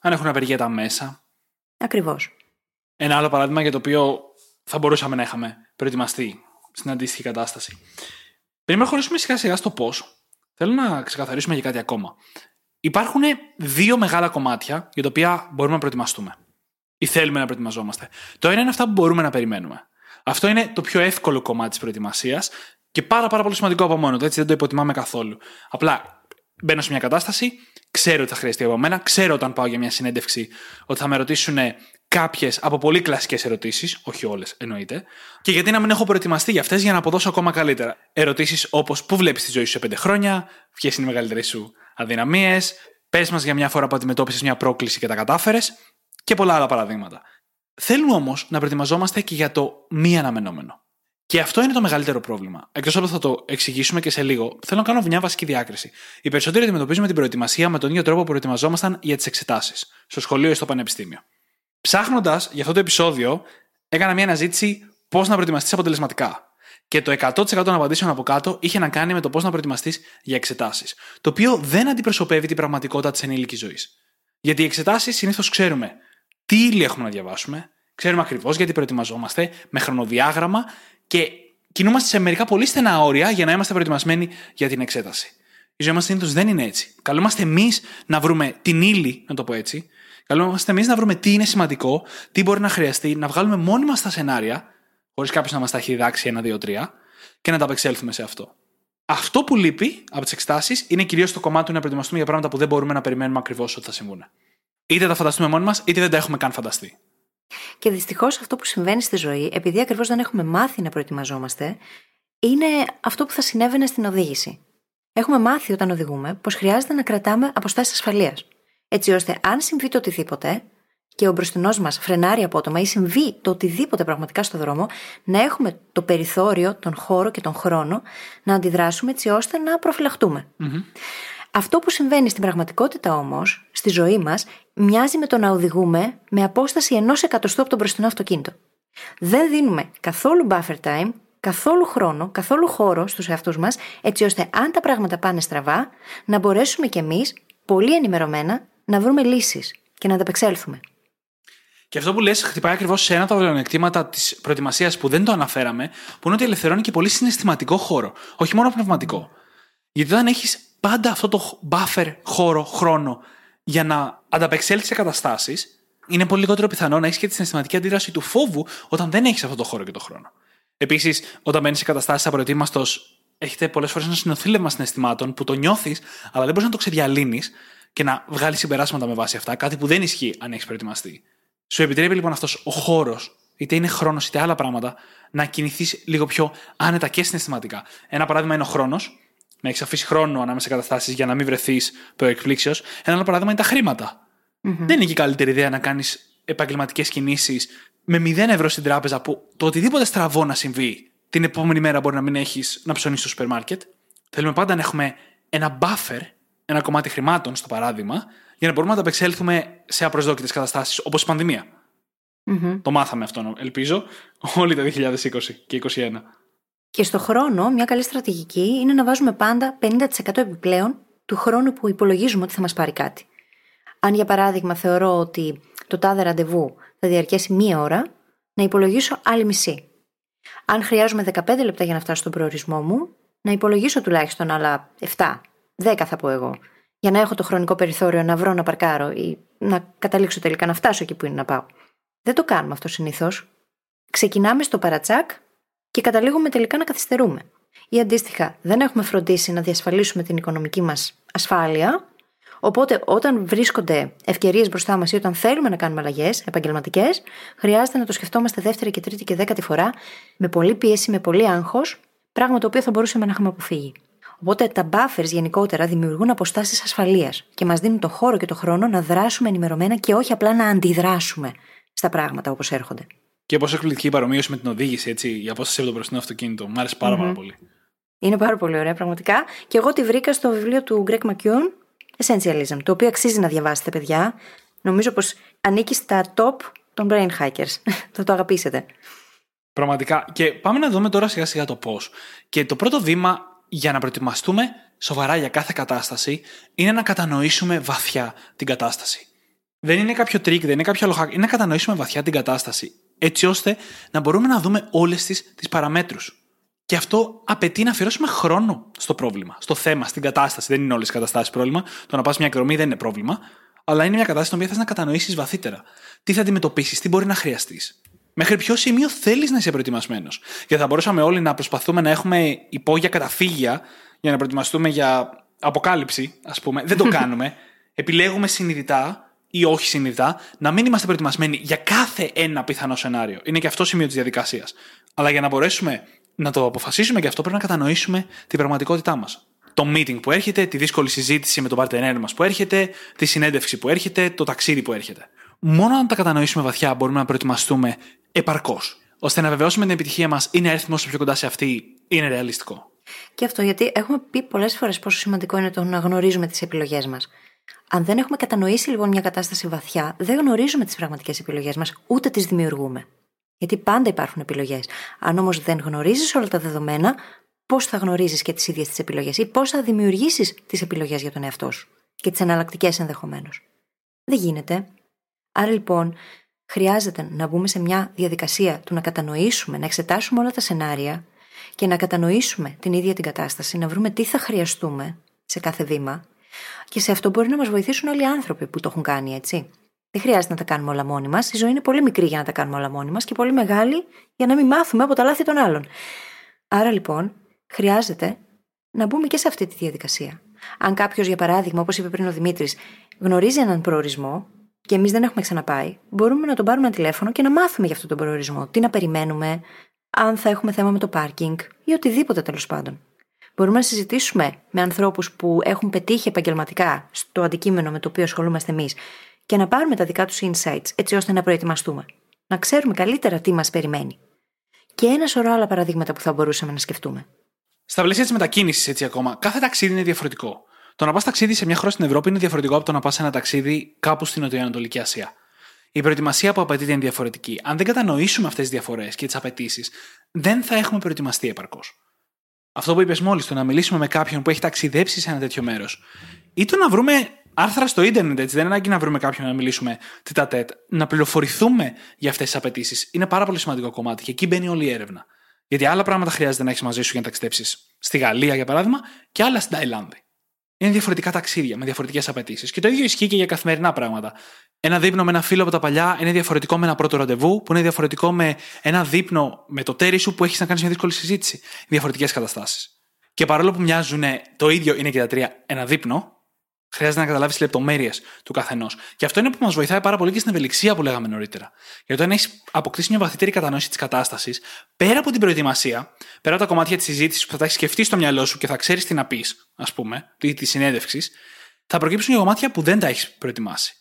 Αν έχουν απεργία τα μέσα. Ακριβώς. Ένα άλλο παράδειγμα για το οποίο θα μπορούσαμε να είχαμε προετοιμαστεί στην αντίστοιχη κατάσταση. Πριν προχωρήσουμε σιγά σιγά στο πώς, θέλω να ξεκαθαρίσουμε για κάτι ακόμα. Υπάρχουν δύο μεγάλα κομμάτια για τα οποία μπορούμε να προετοιμαστούμε. ή θέλουμε να προετοιμαζόμαστε. Το ένα είναι αυτά που μπορούμε να περιμένουμε. Αυτό είναι το πιο εύκολο κομμάτι της προετοιμασίας και πάρα, πάρα πολύ σημαντικό από μόνο του. Έτσι δεν το υποτιμάμε καθόλου. Απλά μπαίνω σε μια κατάσταση, ξέρω ότι θα χρειαστεί από μένα, ξέρω όταν πάω για μια συνέντευξη ότι θα με ρωτήσουν κάποιες από πολύ κλασικές ερωτήσεις, όχι όλες εννοείται, και γιατί να μην έχω προετοιμαστεί για αυτές για να αποδώσω ακόμα καλύτερα. Ερωτήσεις όπως πού βλέπεις τη ζωή σου σε πέντε χρόνια, ποιες είναι οι μεγαλύτερες σου αδυναμίες, πες μας για μια φορά που αντιμετώπισες μια πρόκληση και τα κατάφερες, και πολλά άλλα παραδείγματα. Θέλουμε όμως να προετοιμαζόμαστε και για το μη αναμενόμενο. Και αυτό είναι το μεγαλύτερο πρόβλημα. Εκτός από θα το εξηγήσουμε και σε λίγο, θέλω να κάνω μια βασική διάκριση. Οι περισσότεροι αντιμετωπίζουμε την προετοιμασία με τον ίδιο τρόπο που προετοιμαζόμασταν για τις εξετάσεις, στο σχολείο ή στο πανεπιστήμιο. Ψάχνοντας για αυτό το επεισόδιο, έκανα μια αναζήτηση πώς να προετοιμαστείς αποτελεσματικά. Και το 100% των απαντήσεων από κάτω είχε να κάνει με το πώς να προετοιμαστείς για εξετάσεις. Το οποίο δεν αντιπροσωπεύει την πραγματικότητα της ενήλικης ζωής. Γιατί οι εξετάσεις συνήθως ξέρουμε τι ύλη έχουμε να διαβάσουμε, ξέρουμε ακριβώς γιατί προετοιμαζόμαστε, με χρονοδιάγραμμα και κινούμαστε σε μερικά πολύ στενά όρια για να είμαστε προετοιμασμένοι για την εξέταση. Η ζωή μας συνήθως δεν είναι έτσι. Καλούμαστε εμείς να βρούμε την ύλη, να το πω έτσι. Καλούμαστε εμείς να βρούμε τι είναι σημαντικό, τι μπορεί να χρειαστεί, να βγάλουμε μόνοι μας τα σενάρια, χωρίς κάποιος να μας τα έχει διδάξει ένα, δύο, τρία, και να τα απεξέλθουμε σε αυτό. Αυτό που λείπει από τις εξετάσεις είναι κυρίως το κομμάτι του να προετοιμαστούμε για πράγματα που δεν μπορούμε να περιμένουμε ακριβώς ότι θα συμβούν. Είτε τα φανταστούμε μόνοι μας, είτε δεν τα έχουμε καν φανταστεί. Και δυστυχώς αυτό που συμβαίνει στη ζωή, επειδή ακριβώς δεν έχουμε μάθει να προετοιμαζόμαστε, είναι αυτό που θα συνέβαινε στην οδήγηση. Έχουμε μάθει όταν οδηγούμε πως χρειάζεται να κρατάμε αποστάσεις ασφαλείας. Έτσι ώστε αν συμβεί το οτιδήποτε και ο μπροστινός μας φρενάρει απότομα ή συμβεί το οτιδήποτε πραγματικά στο δρόμο, να έχουμε το περιθώριο, τον χώρο και τον χρόνο να αντιδράσουμε έτσι ώστε να προφυλαχτουμε Αυτό που συμβαίνει στην πραγματικότητα όμως, στη ζωή μας, μοιάζει με το να οδηγούμε με απόσταση ενός εκατοστού από τον μπροστινό αυτοκίνητο. Δεν δίνουμε καθόλου buffer time, καθόλου χρόνο, καθόλου χώρο στους εαυτούς μας, έτσι ώστε αν τα πράγματα πάνε στραβά, να μπορέσουμε κι εμείς, πολύ ενημερωμένα, να βρούμε λύσεις και να ανταπεξέλθουμε. Και αυτό που λες χτυπάει ακριβώς σε ένα από τα πλεονεκτήματα της προετοιμασίας που δεν το αναφέραμε, που είναι ότι ελευθερώνει και πολύ συναισθηματικό χώρο, όχι μόνο πνευματικό. Γιατί όταν έχεις πάντα αυτό το buffer χώρο, χρόνο για να ανταπεξέλθεις σε καταστάσεις, είναι πολύ λιγότερο πιθανό να έχεις και τη συναισθηματική αντίδραση του φόβου όταν δεν έχεις αυτό το χώρο και το χρόνο. Επίσης, όταν μπαίνεις σε καταστάσεις απροετοίμαστο, έχετε πολλές φορές ένα συνοθήλευμα συναισθημάτων που το νιώθεις, αλλά δεν μπορείς να το ξεδιαλύνεις και να βγάλεις συμπεράσματα με βάση αυτά, κάτι που δεν ισχύει αν έχεις προετοιμαστεί. Σου επιτρέπει λοιπόν αυτός ο χώρος, είτε είναι χρόνος είτε άλλα πράγματα, να κινηθείς λίγο πιο άνετα και συναισθηματικά. Ένα παράδειγμα είναι ο χρόνος, να έχεις αφήσει χρόνο ανάμεσα σε καταστάσεις για να μην βρεθείς προεκπλήξεως. Ένα άλλο παράδειγμα είναι τα χρηματα Δεν είναι και η καλύτερη ιδέα να κάνεις επαγγελματικές κινήσεις με 0 ευρώ στην τράπεζα που το οτιδήποτε στραβό να συμβεί την επόμενη μέρα μπορεί να μην έχεις να ψωνίσεις στο σούπερ μάρκετ. Θέλουμε πάντα να έχουμε ένα buffer, ένα κομμάτι χρημάτων στο παράδειγμα, για να μπορούμε να ανταπεξέλθουμε σε απροσδόκητες καταστάσεις όπως η πανδημια Το μάθαμε αυτό, ελπίζω, όλοι το 2020 και 2021. Και στο χρόνο, μια καλή στρατηγική είναι να βάζουμε πάντα 50% επιπλέον του χρόνου που υπολογίζουμε ότι θα μας πάρει κάτι. Αν για παράδειγμα θεωρώ ότι το τάδε ραντεβού θα διαρκέσει μία ώρα, να υπολογίσω άλλη μισή. Αν χρειάζομαι 15 λεπτά για να φτάσω στον προορισμό μου, να υπολογίσω τουλάχιστον άλλα 7, 10 θα πω εγώ, για να έχω το χρονικό περιθώριο να βρω να παρκάρω ή να καταλήξω τελικά να φτάσω εκεί που είναι να πάω. Δεν το κάνουμε αυτό συνήθως. Ξεκινάμε στο παρατσάκ και καταλήγουμε τελικά να καθυστερούμε. Ή αντίστοιχα, δεν έχουμε φροντίσει να διασφαλίσουμε την οικονομική μας ασφάλεια. Οπότε, όταν βρίσκονται ευκαιρίες μπροστά μας ή όταν θέλουμε να κάνουμε αλλαγές επαγγελματικές, χρειάζεται να το σκεφτόμαστε δεύτερη και τρίτη και δέκατη φορά, με πολλή πίεση, με πολύ άγχος, πράγμα το οποίο θα μπορούσαμε να έχουμε αποφύγει. Οπότε τα buffers γενικότερα δημιουργούν αποστάσεις ασφαλείας και μας δίνουν το χώρο και το χρόνο να δράσουμε ενημερωμένα και όχι απλά να αντιδράσουμε στα πράγματα όπως έρχονται. Και πόσο εκπληκτική η παρομοίωση με την οδήγηση, έτσι, η απόσταση από το μπροστινό αυτοκίνητο. Μ' άρεσε πάρα, πάρα πολύ. Είναι πάρα πολύ ωραία, πραγματικά. Και εγώ τη βρήκα στο βιβλίο του Greg McKeown, Essentialism, το οποίο αξίζει να διαβάσετε, παιδιά. Νομίζω πως ανήκει στα top των brain hackers. Θα το αγαπήσετε. Πραγματικά. Και πάμε να δούμε τώρα σιγά σιγά το πώς. Και το πρώτο βήμα για να προετοιμαστούμε σοβαρά για κάθε κατάσταση είναι να κατανοήσουμε βαθιά την κατάσταση. Δεν είναι κάποιο τρικ, δεν είναι κάποιο άλλο Είναι να κατανοήσουμε βαθιά την κατάσταση έτσι ώστε να μπορούμε να δούμε όλες τις τις παραμέτρους. Και αυτό απαιτεί να αφιερώσουμε χρόνο στο πρόβλημα, στο θέμα, στην κατάσταση. Δεν είναι όλες οι καταστάσεις πρόβλημα. Το να πας μια εκδρομή δεν είναι πρόβλημα, αλλά είναι μια κατάσταση την οποία θες να κατανοήσεις βαθύτερα. τι θα αντιμετωπίσεις, τι μπορεί να χρειαστείς. Μέχρι ποιο σημείο θέλεις να είσαι προετοιμασμένος. Και θα μπορούσαμε όλοι να προσπαθούμε να έχουμε υπόγεια καταφύγια για να προετοιμαστούμε για αποκάλυψη, ας πούμε. Δεν το κάνουμε. Επιλέγουμε συνειδητά ή όχι συνειδητά να μην είμαστε προετοιμασμένοι για κάθε ένα πιθανό σενάριο. Είναι και αυτό σημείο της διαδικασίας. Αλλά για να μπορέσουμε να το αποφασίσουμε και αυτό πρέπει να κατανοήσουμε την πραγματικότητά μας. Το meeting που έρχεται, τη δύσκολη συζήτηση με τον παρτενέρ μας που έρχεται, τη συνέντευξη που έρχεται, το ταξίδι που έρχεται. Μόνο αν τα κατανοήσουμε βαθιά μπορούμε να προετοιμαστούμε επαρκώς, ώστε να βεβαιώσουμε την επιτυχία μας ή να έρθουμε όσο πιο κοντά σε αυτή είναι ρεαλιστικό. Και αυτό γιατί έχουμε πει πολλές φορές πόσο σημαντικό είναι το να γνωρίζουμε τις επιλογές μας. Αν δεν έχουμε κατανοήσει λοιπόν μια κατάσταση βαθιά, δεν γνωρίζουμε τις πραγματικές επιλογές μας, ούτε τις δημιουργούμε. Γιατί πάντα υπάρχουν επιλογές. Αν όμως δεν γνωρίζεις όλα τα δεδομένα, πώς θα γνωρίζεις και τις ίδιες τις επιλογές ή πώς θα δημιουργήσεις τις επιλογές για τον εαυτό σου και τις εναλλακτικές ενδεχομένως. Δεν γίνεται. Άρα λοιπόν, χρειάζεται να μπούμε σε μια διαδικασία του να κατανοήσουμε, να εξετάσουμε όλα τα σενάρια και να κατανοήσουμε την ίδια την κατάσταση, να βρούμε τι θα χρειαστούμε σε κάθε βήμα. Και σε αυτό μπορεί να μας βοηθήσουν όλοι οι άνθρωποι που το έχουν κάνει, έτσι. Δεν χρειάζεται να τα κάνουμε όλα μόνοι μας. Η ζωή είναι πολύ μικρή για να τα κάνουμε όλα μόνοι μας και πολύ μεγάλη για να μην μάθουμε από τα λάθη των άλλων. Άρα λοιπόν, χρειάζεται να μπούμε και σε αυτή τη διαδικασία. Αν κάποιος, για παράδειγμα, όπως είπε πριν ο Δημήτρης, γνωρίζει έναν προορισμό και εμείς δεν έχουμε ξαναπάει, μπορούμε να τον πάρουμε ένα τηλέφωνο και να μάθουμε για αυτόν τον προορισμό. Τι να περιμένουμε, αν θα έχουμε θέμα με το πάρκινγκ ή οτιδήποτε τέλος πάντων. Μπορούμε να συζητήσουμε με ανθρώπους που έχουν πετύχει επαγγελματικά στο αντικείμενο με το οποίο ασχολούμαστε εμείς και να πάρουμε τα δικά τους insights έτσι ώστε να προετοιμαστούμε. Να ξέρουμε καλύτερα τι μας περιμένει. Και ένα σωρό άλλα παραδείγματα που θα μπορούσαμε να σκεφτούμε. Στα πλαίσια της μετακίνησης, έτσι ακόμα, κάθε ταξίδι είναι διαφορετικό. Το να πας ταξίδι σε μια χώρα στην Ευρώπη είναι διαφορετικό από το να πας σε ένα ταξίδι κάπου στην Νοτιοανατολική Ασία. Η προετοιμασία που απαιτείται είναι διαφορετική. Αν δεν κατανοήσουμε αυτές τις διαφορές και τις απαιτήσεις, δεν θα έχουμε προετοιμαστεί επαρκώς. Αυτό που είπες μόλις, το να μιλήσουμε με κάποιον που έχει ταξιδέψει σε ένα τέτοιο μέρος, ή το να βρούμε άρθρα στο ίντερνετ, έτσι. Δεν είναι ανάγκη να βρούμε κάποιον να μιλήσουμε τίτα τέτ. Να πληροφορηθούμε για αυτές τις απαιτήσεις είναι πάρα πολύ σημαντικό κομμάτι και εκεί μπαίνει όλη η έρευνα. Γιατί άλλα πράγματα χρειάζεται να έχεις μαζί σου για να ταξιδέψεις στη Γαλλία, για παράδειγμα, και άλλα στην Ταϊλάνδη. Είναι διαφορετικά ταξίδια με διαφορετικές απαιτήσεις. Και το ίδιο ισχύει και για καθημερινά πράγματα. Ένα δείπνο με ένα φίλο από τα παλιά είναι διαφορετικό με ένα πρώτο ραντεβού, που είναι διαφορετικό με ένα δείπνο με το τέρι σου που έχεις να κάνεις μια δύσκολη συζήτηση. Διαφορετικές καταστάσεις. Και παρόλο που μοιάζουν το ίδιο είναι και τα τρία ένα δείπνο, Χρειάζεται να καταλάβεις λεπτομέρειες του καθενός. Και αυτό είναι που μας βοηθάει πάρα πολύ και στην ευελιξία που λέγαμε νωρίτερα. Γιατί όταν έχεις αποκτήσει μια βαθύτερη κατανόηση της κατάστασης, πέρα από την προετοιμασία, πέρα από τα κομμάτια της συζήτησης που θα τα έχεις σκεφτείς στο μυαλό σου και θα ξέρεις τι να πεις, ας πούμε, της συνέντευξης, θα προκύψουν και κομμάτια που δεν τα έχεις προετοιμάσει.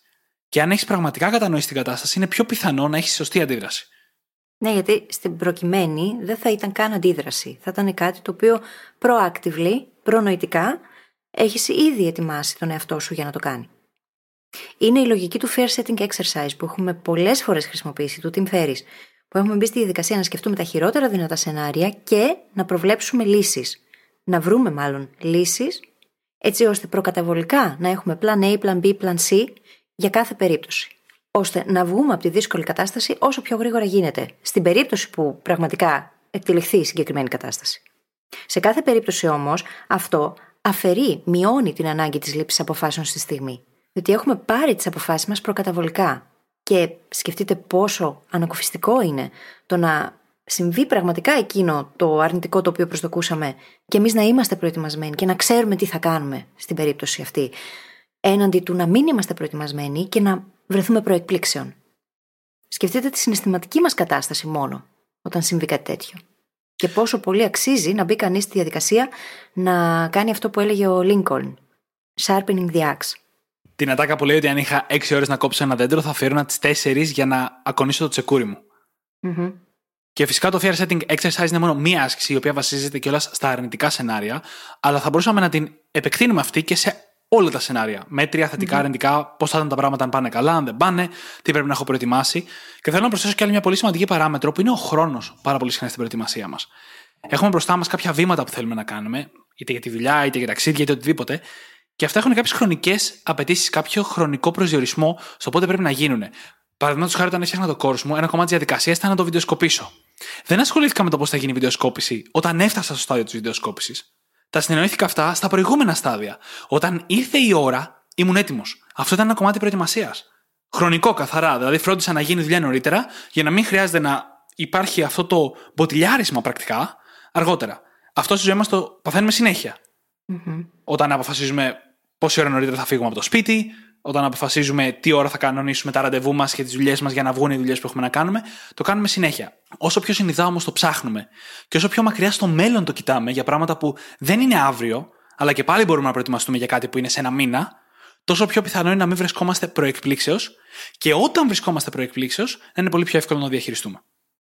Και αν έχεις πραγματικά κατανοήσει την κατάσταση, είναι πιο πιθανό να έχεις σωστή αντίδραση. Ναι, γιατί στην προκειμένη δεν θα ήταν καν αντίδραση. Θα ήταν κάτι το οποίο proactively, προνοητικά, έχεις ήδη ετοιμάσει τον εαυτό σου για να το κάνει. Είναι η λογική του fear setting exercise που έχουμε πολλές φορές χρησιμοποιήσει, του Tim Ferris, που έχουμε μπει στη διαδικασία να σκεφτούμε τα χειρότερα δυνατά σενάρια και να προβλέψουμε λύσεις. Να βρούμε μάλλον λύσεις, έτσι ώστε προκαταβολικά να έχουμε plan A, plan B, plan C για κάθε περίπτωση. Ώστε να βγούμε από τη δύσκολη κατάσταση όσο πιο γρήγορα γίνεται, στην περίπτωση που πραγματικά εκτελεχθεί η συγκεκριμένη κατάσταση. Σε κάθε περίπτωση όμως, αυτό αφαιρεί, μειώνει την ανάγκη της λήψης αποφάσεων στη στιγμή. Διότι έχουμε πάρει τις αποφάσεις μας προκαταβολικά. Και σκεφτείτε πόσο ανακουφιστικό είναι το να συμβεί πραγματικά εκείνο το αρνητικό το οποίο προσδοκούσαμε και εμείς να είμαστε προετοιμασμένοι και να ξέρουμε τι θα κάνουμε στην περίπτωση αυτή. Έναντι του να μην είμαστε προετοιμασμένοι και να βρεθούμε προεκπλήξεων. Σκεφτείτε τη συναισθηματική μας κατάσταση μόνο όταν συμβεί κάτι τέτοιο και πόσο πολύ αξίζει να μπει κανείς στη διαδικασία να κάνει αυτό που έλεγε ο Λίνκολν. Sharpening the axe. Την ατάκα που λέει ότι αν είχα 6 ώρες να κόψω ένα δέντρο, θα αφιέρωνα τι 4 για να ακονίσω το τσεκούρι μου. Mm-hmm. Και φυσικά το fear setting exercise είναι μόνο μία άσκηση η οποία βασίζεται κιόλας στα αρνητικά σενάρια, αλλά θα μπορούσαμε να την επεκτείνουμε αυτή και σε όλα τα σενάρια. Μέτρια, θετικά, mm-hmm. αρνητικά, πώς θα ήταν τα πράγματα αν πάνε καλά, αν δεν πάνε, τι πρέπει να έχω προετοιμάσει. Και θέλω να προσθέσω και άλλη μια πολύ σημαντική παράμετρο που είναι ο χρόνος πάρα πολύ συχνά στην προετοιμασία μας. Έχουμε μπροστά μας κάποια βήματα που θέλουμε να κάνουμε, είτε για τη δουλειά, είτε για ταξίδια, είτε οτιδήποτε. Και αυτά έχουν κάποιες χρονικές απαιτήσεις, κάποιο χρονικό προσδιορισμό στο πότε πρέπει να γίνουν. Παραδείγματος χάρη, όταν έφτιαχνα το κόρσο μου, ένα κομμάτι της διαδικασίας ήταν να το βιντεοσκοπήσω. Δεν ασχολήθηκα με το πώς θα γίνει η βιντεοσκόπηση όταν έφτασα στο στάδιο της βιντεοσκόπησης. Τα συνεννοήθηκα αυτά στα προηγούμενα στάδια. Όταν ήρθε η ώρα, ήμουν έτοιμος. Αυτό ήταν ένα κομμάτι προετοιμασίας. Χρονικό, καθαρά. Δηλαδή, φρόντισα να γίνει δουλειά νωρίτερα για να μην χρειάζεται να υπάρχει αυτό το μποτιλιάρισμα πρακτικά αργότερα. Αυτό στη ζωή μας το παθαίνουμε συνέχεια. Mm-hmm. Όταν αποφασίζουμε πόση ώρα νωρίτερα θα φύγουμε από το σπίτι, όταν αποφασίζουμε τι ώρα θα κανονίσουμε τα ραντεβού μας και τις δουλειές μας για να βγουν οι δουλειές που έχουμε να κάνουμε, το κάνουμε συνέχεια. Όσο πιο συνειδητά όμως το ψάχνουμε και όσο πιο μακριά στο μέλλον το κοιτάμε για πράγματα που δεν είναι αύριο, αλλά και πάλι μπορούμε να προετοιμαστούμε για κάτι που είναι σε ένα μήνα, τόσο πιο πιθανό είναι να μην βρισκόμαστε προεκπλήξεως και όταν βρισκόμαστε προεκπλήξεως να είναι πολύ πιο εύκολο να το διαχειριστούμε.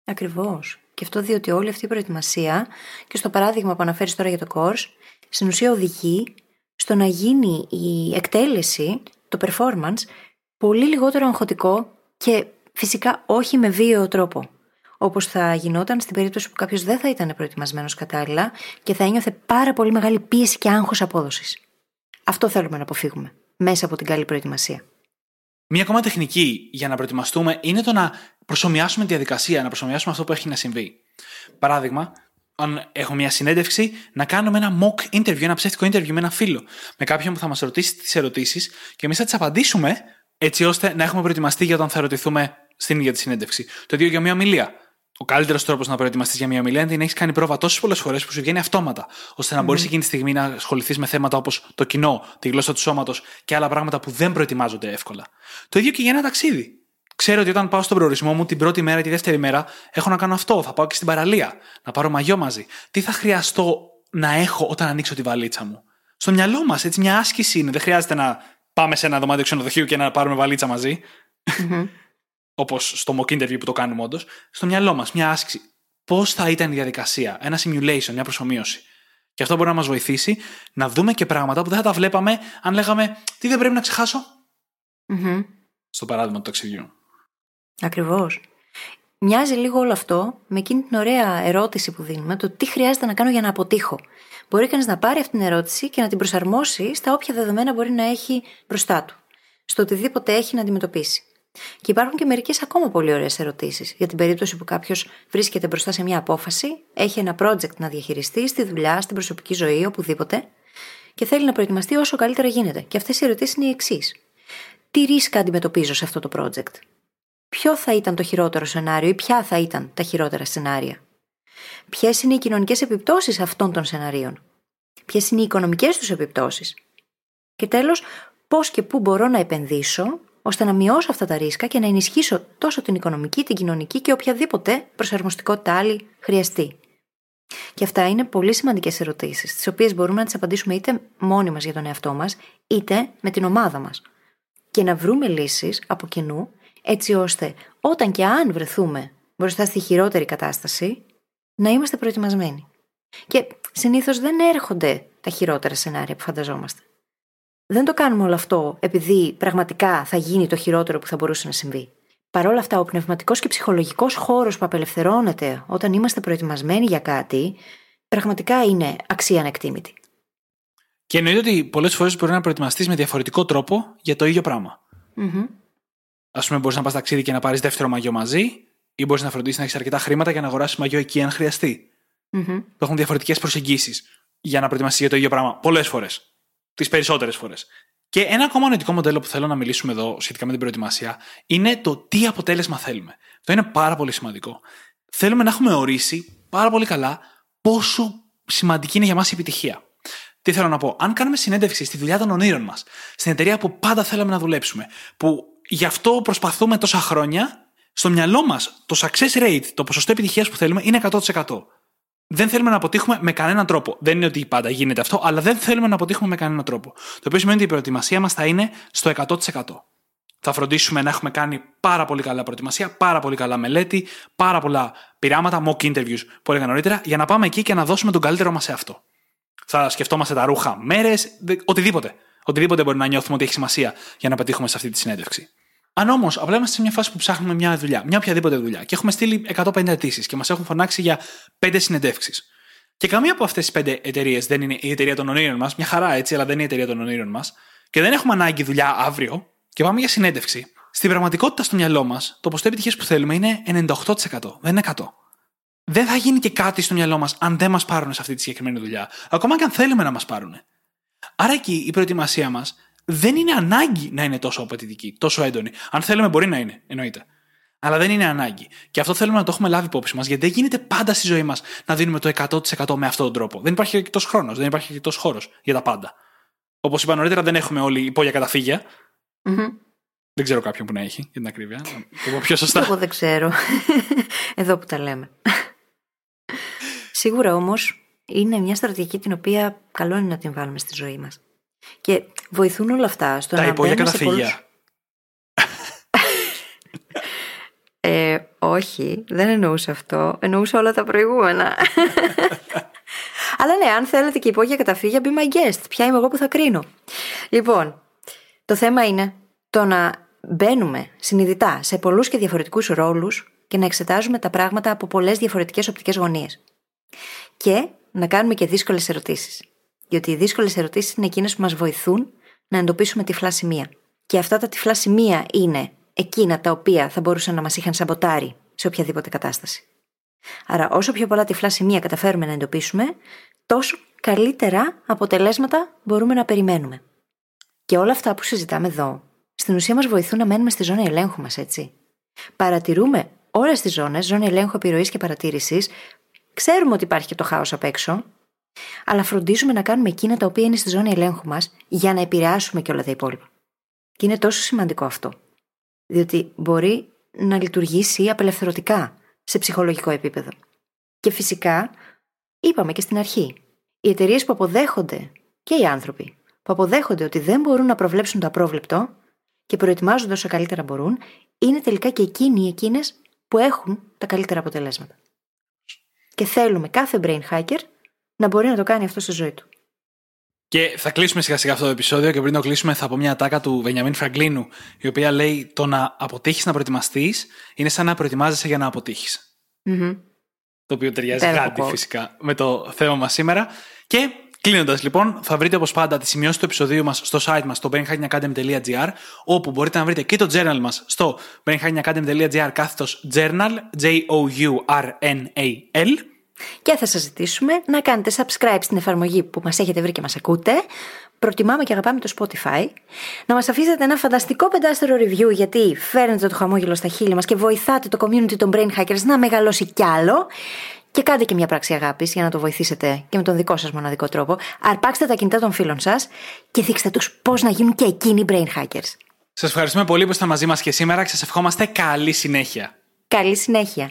Ακριβώς. Και αυτό διότι όλη αυτή η προετοιμασία και στο παράδειγμα που αναφέρεις τώρα για το course, στην ουσία οδηγεί στο να γίνει η εκτέλεση, το performance, πολύ λιγότερο αγχωτικό και φυσικά όχι με βίαιο τρόπο. Όπως θα γινόταν στην περίπτωση που κάποιος δεν θα ήταν προετοιμασμένος κατάλληλα και θα ένιωθε πάρα πολύ μεγάλη πίεση και άγχος απόδοσης. Αυτό θέλουμε να αποφύγουμε μέσα από την καλή προετοιμασία. Μία ακόμα τεχνική για να προετοιμαστούμε είναι το να προσωμιάσουμε τη διαδικασία, να προσωμιάσουμε αυτό που έχει να συμβεί. Παράδειγμα, αν έχω μια συνέντευξη, να κάνουμε ένα mock interview, ένα ψεύτικο interview με ένα φίλο. Με κάποιον που θα μας ρωτήσει τις ερωτήσεις και εμείς θα τις απαντήσουμε έτσι ώστε να έχουμε προετοιμαστεί για όταν θα ρωτηθούμε στην ίδια τη συνέντευξη. Το ίδιο για μια ομιλία. Ο καλύτερος τρόπος να προετοιμαστείς για μια ομιλία είναι να έχεις κάνει πρόβα τόσες πολλές φορές που σου βγαίνει αυτόματα, ώστε να μπορείς εκείνη τη στιγμή να ασχοληθείς με θέματα όπως το κοινό, τη γλώσσα του σώματος και άλλα πράγματα που δεν προετοιμάζονται εύκολα. Το ίδιο και για ένα ταξίδι. Ξέρω ότι όταν πάω στον προορισμό μου την πρώτη μέρα ή τη δεύτερη μέρα έχω να κάνω αυτό. Θα πάω και στην παραλία, να πάρω μαγιό μαζί. Τι θα χρειαστώ να έχω όταν ανοίξω τη βαλίτσα μου; Στο μυαλό μας, έτσι μια άσκηση είναι. Δεν χρειάζεται να πάμε σε ένα δωμάτιο ξενοδοχείου και να πάρουμε βαλίτσα μαζί. Mm-hmm. Όπως στο mock interview που το κάνουμε όντως. Στο μυαλό μας, μια άσκηση. Πώς θα ήταν η διαδικασία, ένα simulation, μια προσωμείωση. Και αυτό μπορεί να μας βοηθήσει να δούμε και πράγματα που δεν θα τα βλέπαμε αν λέγαμε Τι δεν πρέπει να ξεχάσω; Mm-hmm. Στο παράδειγμα του ταξιδιού. Ακριβώς. Μοιάζει λίγο όλο αυτό με εκείνη την ωραία ερώτηση που δίνουμε, το τι χρειάζεται να κάνω για να αποτύχω. Μπορεί κανείς να πάρει αυτή την ερώτηση και να την προσαρμόσει στα όποια δεδομένα μπορεί να έχει μπροστά του. Στο οτιδήποτε έχει να αντιμετωπίσει. Και υπάρχουν και μερικές ακόμα πολύ ωραίες ερωτήσεις. Για την περίπτωση που κάποιος βρίσκεται μπροστά σε μια απόφαση, έχει ένα project να διαχειριστεί στη δουλειά, στην προσωπική ζωή, οπουδήποτε, και θέλει να προετοιμαστεί όσο καλύτερα γίνεται. Και αυτές οι ερωτήσεις είναι οι εξής. Τι ρίσκα αντιμετωπίζω σε αυτό το project; Ποιο θα ήταν το χειρότερο σενάριο ή ποια θα ήταν τα χειρότερα σενάρια. Ποιες είναι οι κοινωνικές επιπτώσεις αυτών των σενάριων; Ποιες είναι οι οικονομικές τους επιπτώσεις; Και τέλος, πώς και πού μπορώ να επενδύσω ώστε να μειώσω αυτά τα ρίσκα και να ενισχύσω τόσο την οικονομική, την κοινωνική και οποιαδήποτε προσαρμοστικότητα άλλη χρειαστεί. Και αυτά είναι πολύ σημαντικές ερωτήσεις, τις οποίες μπορούμε να τις απαντήσουμε είτε μόνοι μας για τον εαυτό μας, είτε με την ομάδα μας. Και να βρούμε λύσεις από κοινού έτσι ώστε όταν και αν βρεθούμε μπροστά στη χειρότερη κατάσταση, να είμαστε προετοιμασμένοι. Και συνήθως δεν έρχονται τα χειρότερα σενάρια που φανταζόμαστε. Δεν το κάνουμε όλο αυτό επειδή πραγματικά θα γίνει το χειρότερο που θα μπορούσε να συμβεί. Παρ' όλα αυτά, ο πνευματικός και ψυχολογικός χώρος που απελευθερώνεται όταν είμαστε προετοιμασμένοι για κάτι, πραγματικά είναι αξία ανεκτήμητη. Και εννοείται ότι πολλές φορές μπορεί να προετοιμαστείς με διαφορετικό τρόπο για το ίδιο πράγμα. Mm-hmm. Α πούμε, μπορείς να πας ταξίδι και να πάρεις δεύτερο μαγιό μαζί, ή μπορείς να φροντίσεις να έχεις αρκετά χρήματα για να αγοράσεις μαγιό εκεί αν χρειαστεί. Mm-hmm. Έχουν διαφορετικές προσεγγίσεις για να προετοιμαστείς για το ίδιο πράγμα πολλές φορές. Τις περισσότερες φορές. Και ένα ακόμα νοητικό μοντέλο που θέλω να μιλήσουμε εδώ σχετικά με την προετοιμασία είναι το τι αποτέλεσμα θέλουμε. Αυτό είναι πάρα πολύ σημαντικό. Θέλουμε να έχουμε ορίσει πάρα πολύ καλά πόσο σημαντική είναι για μας η επιτυχία. Τι θέλω να πω, αν κάνουμε συνέντευξη στη δουλειά των ονείρων μας, στην εταιρεία που πάντα θέλαμε να δουλέψουμε, που γι' αυτό προσπαθούμε τόσα χρόνια. Στο μυαλό μας, το success rate, το ποσοστό επιτυχίας που θέλουμε είναι 100%. Δεν θέλουμε να αποτύχουμε με κανέναν τρόπο. Δεν είναι ότι πάντα γίνεται αυτό, αλλά δεν θέλουμε να αποτύχουμε με κανέναν τρόπο. Το οποίο σημαίνει ότι η προετοιμασία μας θα είναι στο 100%. Θα φροντίσουμε να έχουμε κάνει πάρα πολύ καλά προετοιμασία, πάρα πολύ καλά μελέτη, πάρα πολλά πειράματα, mock interviews που έλεγα νωρίτερα, για να πάμε εκεί και να δώσουμε τον καλύτερό μας σε αυτό. Θα σκεφτόμαστε τα ρούχα μέρες, οτιδήποτε. Οτιδήποτε μπορεί να νιώθουμε ότι έχει σημασία για να πετύχουμε σε αυτή τη συνέντευξη. Αν όμως απλά είμαστε σε μια φάση που ψάχνουμε μια δουλειά, μια οποιαδήποτε δουλειά, και έχουμε στείλει 150 αιτήσεις και μας έχουν φωνάξει για 5 συνεντεύξεις. Και καμία από αυτές τις 5 εταιρείες δεν είναι η εταιρεία των ονείρων μας, μια χαρά έτσι, αλλά δεν είναι η εταιρεία των ονείρων μας, και δεν έχουμε ανάγκη δουλειά αύριο, και πάμε για συνέντευξη. Στην πραγματικότητα, στο μυαλό μας, το ποστό επιτυχίας που θέλουμε είναι 98%, δεν είναι 100%. Δεν θα γίνει και κάτι στο μυαλό μας αν δεν μας πάρουν σε αυτή τη συγκεκριμένη δουλειά, ακόμα και αν θέλουμε να μας πάρουν. Άρα εκεί η προετοιμασία μας δεν είναι ανάγκη να είναι τόσο απαιτητική, τόσο έντονη. Αν θέλουμε, μπορεί να είναι, εννοείται. Αλλά δεν είναι ανάγκη. Και αυτό θέλουμε να το έχουμε λάβει υπόψη μας, γιατί δεν γίνεται πάντα στη ζωή μας να δίνουμε το 100% με αυτόν τον τρόπο. Δεν υπάρχει αρκετό χρόνος, δεν υπάρχει αρκετό χώρος για τα πάντα. Όπως είπα νωρίτερα, δεν έχουμε όλοι υπόγεια καταφύγια. Mm-hmm. Δεν ξέρω κάποιον που να έχει, για την ακρίβεια. Το πω πιο σωστά. Εγώ δεν ξέρω. Εδώ που τα λέμε. Σίγουρα όμως είναι μια στρατηγική την οποία καλό είναι να την βάλουμε στη ζωή μας. Και βοηθούν όλα αυτά στο τα να υπόγεια μπαίνουμε σε καταφύγια. πολλούς- Ε, όχι, δεν εννοούσα αυτό. Εννοούσα όλα τα προηγούμενα. Αλλά ναι, αν θέλετε και υπόγεια καταφύγια, be my guest. Ποια είμαι εγώ που θα κρίνω. Λοιπόν, το θέμα είναι το να μπαίνουμε συνειδητά σε πολλούς και διαφορετικούς ρόλους και να εξετάζουμε τα πράγματα από πολλές διαφορετικές οπτικές γωνίες. Και να κάνουμε και δύσκολες ερωτήσεις. Διότι οι δύσκολες ερωτήσεις είναι εκείνες που μας βοηθούν να εντοπίσουμε τυφλά σημεία. Και αυτά τα τυφλά σημεία είναι εκείνα τα οποία θα μπορούσαν να μας είχαν σαμποτάρει σε οποιαδήποτε κατάσταση. Άρα, όσο πιο πολλά τυφλά σημεία καταφέρουμε να εντοπίσουμε, τόσο καλύτερα αποτελέσματα μπορούμε να περιμένουμε. Και όλα αυτά που συζητάμε εδώ, στην ουσία μας βοηθούν να μένουμε στη ζώνη ελέγχου μας, έτσι. Παρατηρούμε όλες τις ζώνες, ζώνη ελέγχου επιρροής και παρατήρησης, ξέρουμε ότι υπάρχει και το χάος απ' έξω, αλλά φροντίζουμε να κάνουμε εκείνα τα οποία είναι στη ζώνη ελέγχου μας για να επηρεάσουμε και όλα τα υπόλοιπα. Και είναι τόσο σημαντικό αυτό. Διότι μπορεί να λειτουργήσει απελευθερωτικά σε ψυχολογικό επίπεδο. Και φυσικά, είπαμε και στην αρχή, οι εταιρείες που αποδέχονται και οι άνθρωποι που αποδέχονται ότι δεν μπορούν να προβλέψουν το απρόβλεπτο και προετοιμάζονται όσο καλύτερα μπορούν, είναι τελικά και εκείνοι εκείνες που έχουν τα καλύτερα αποτελέσματα. Και θέλουμε κάθε brain hacker να μπορεί να το κάνει αυτό στη ζωή του. Και θα κλείσουμε σιγά σιγά αυτό το επεισόδιο και πριν το κλείσουμε θα πω μια τάκα του Βενιαμίν Φραγκλίνου, η οποία λέει το να αποτύχεις να προετοιμαστείς είναι σαν να προετοιμάζεσαι για να αποτύχεις. Μμμ. Το οποίο ταιριάζει Υπέροχο κάτι quote. φυσικά με το θέμα μας σήμερα. Και κλείνοντας λοιπόν, θα βρείτε όπως πάντα τι σημειώσει του επεισοδίου μας στο site μας στο brainhackingacademy.gr, όπου μπορείτε να βρείτε και το journal μας στο brainhackingacademy.gr κάθετος journal, J-O-U-R-N-A-L. Και θα σας ζητήσουμε να κάνετε subscribe στην εφαρμογή που μας έχετε βρει και μας ακούτε. Προτιμάμε και αγαπάμε το Spotify. Να μας αφήσετε ένα φανταστικό πεντάστερο review γιατί φέρνετε το χαμόγελο στα χείλη μας και βοηθάτε το community των Brain Hackers να μεγαλώσει κι άλλο. Και κάντε και μια πράξη αγάπης για να το βοηθήσετε και με τον δικό σας μοναδικό τρόπο. Αρπάξτε τα κινητά των φίλων σας και δείξτε τους πώς να γίνουν και εκείνοι brain hackers. Σας ευχαριστούμε πολύ που ήσασταν μαζί μας και σήμερα και σας ευχόμαστε καλή συνέχεια. Καλή συνέχεια.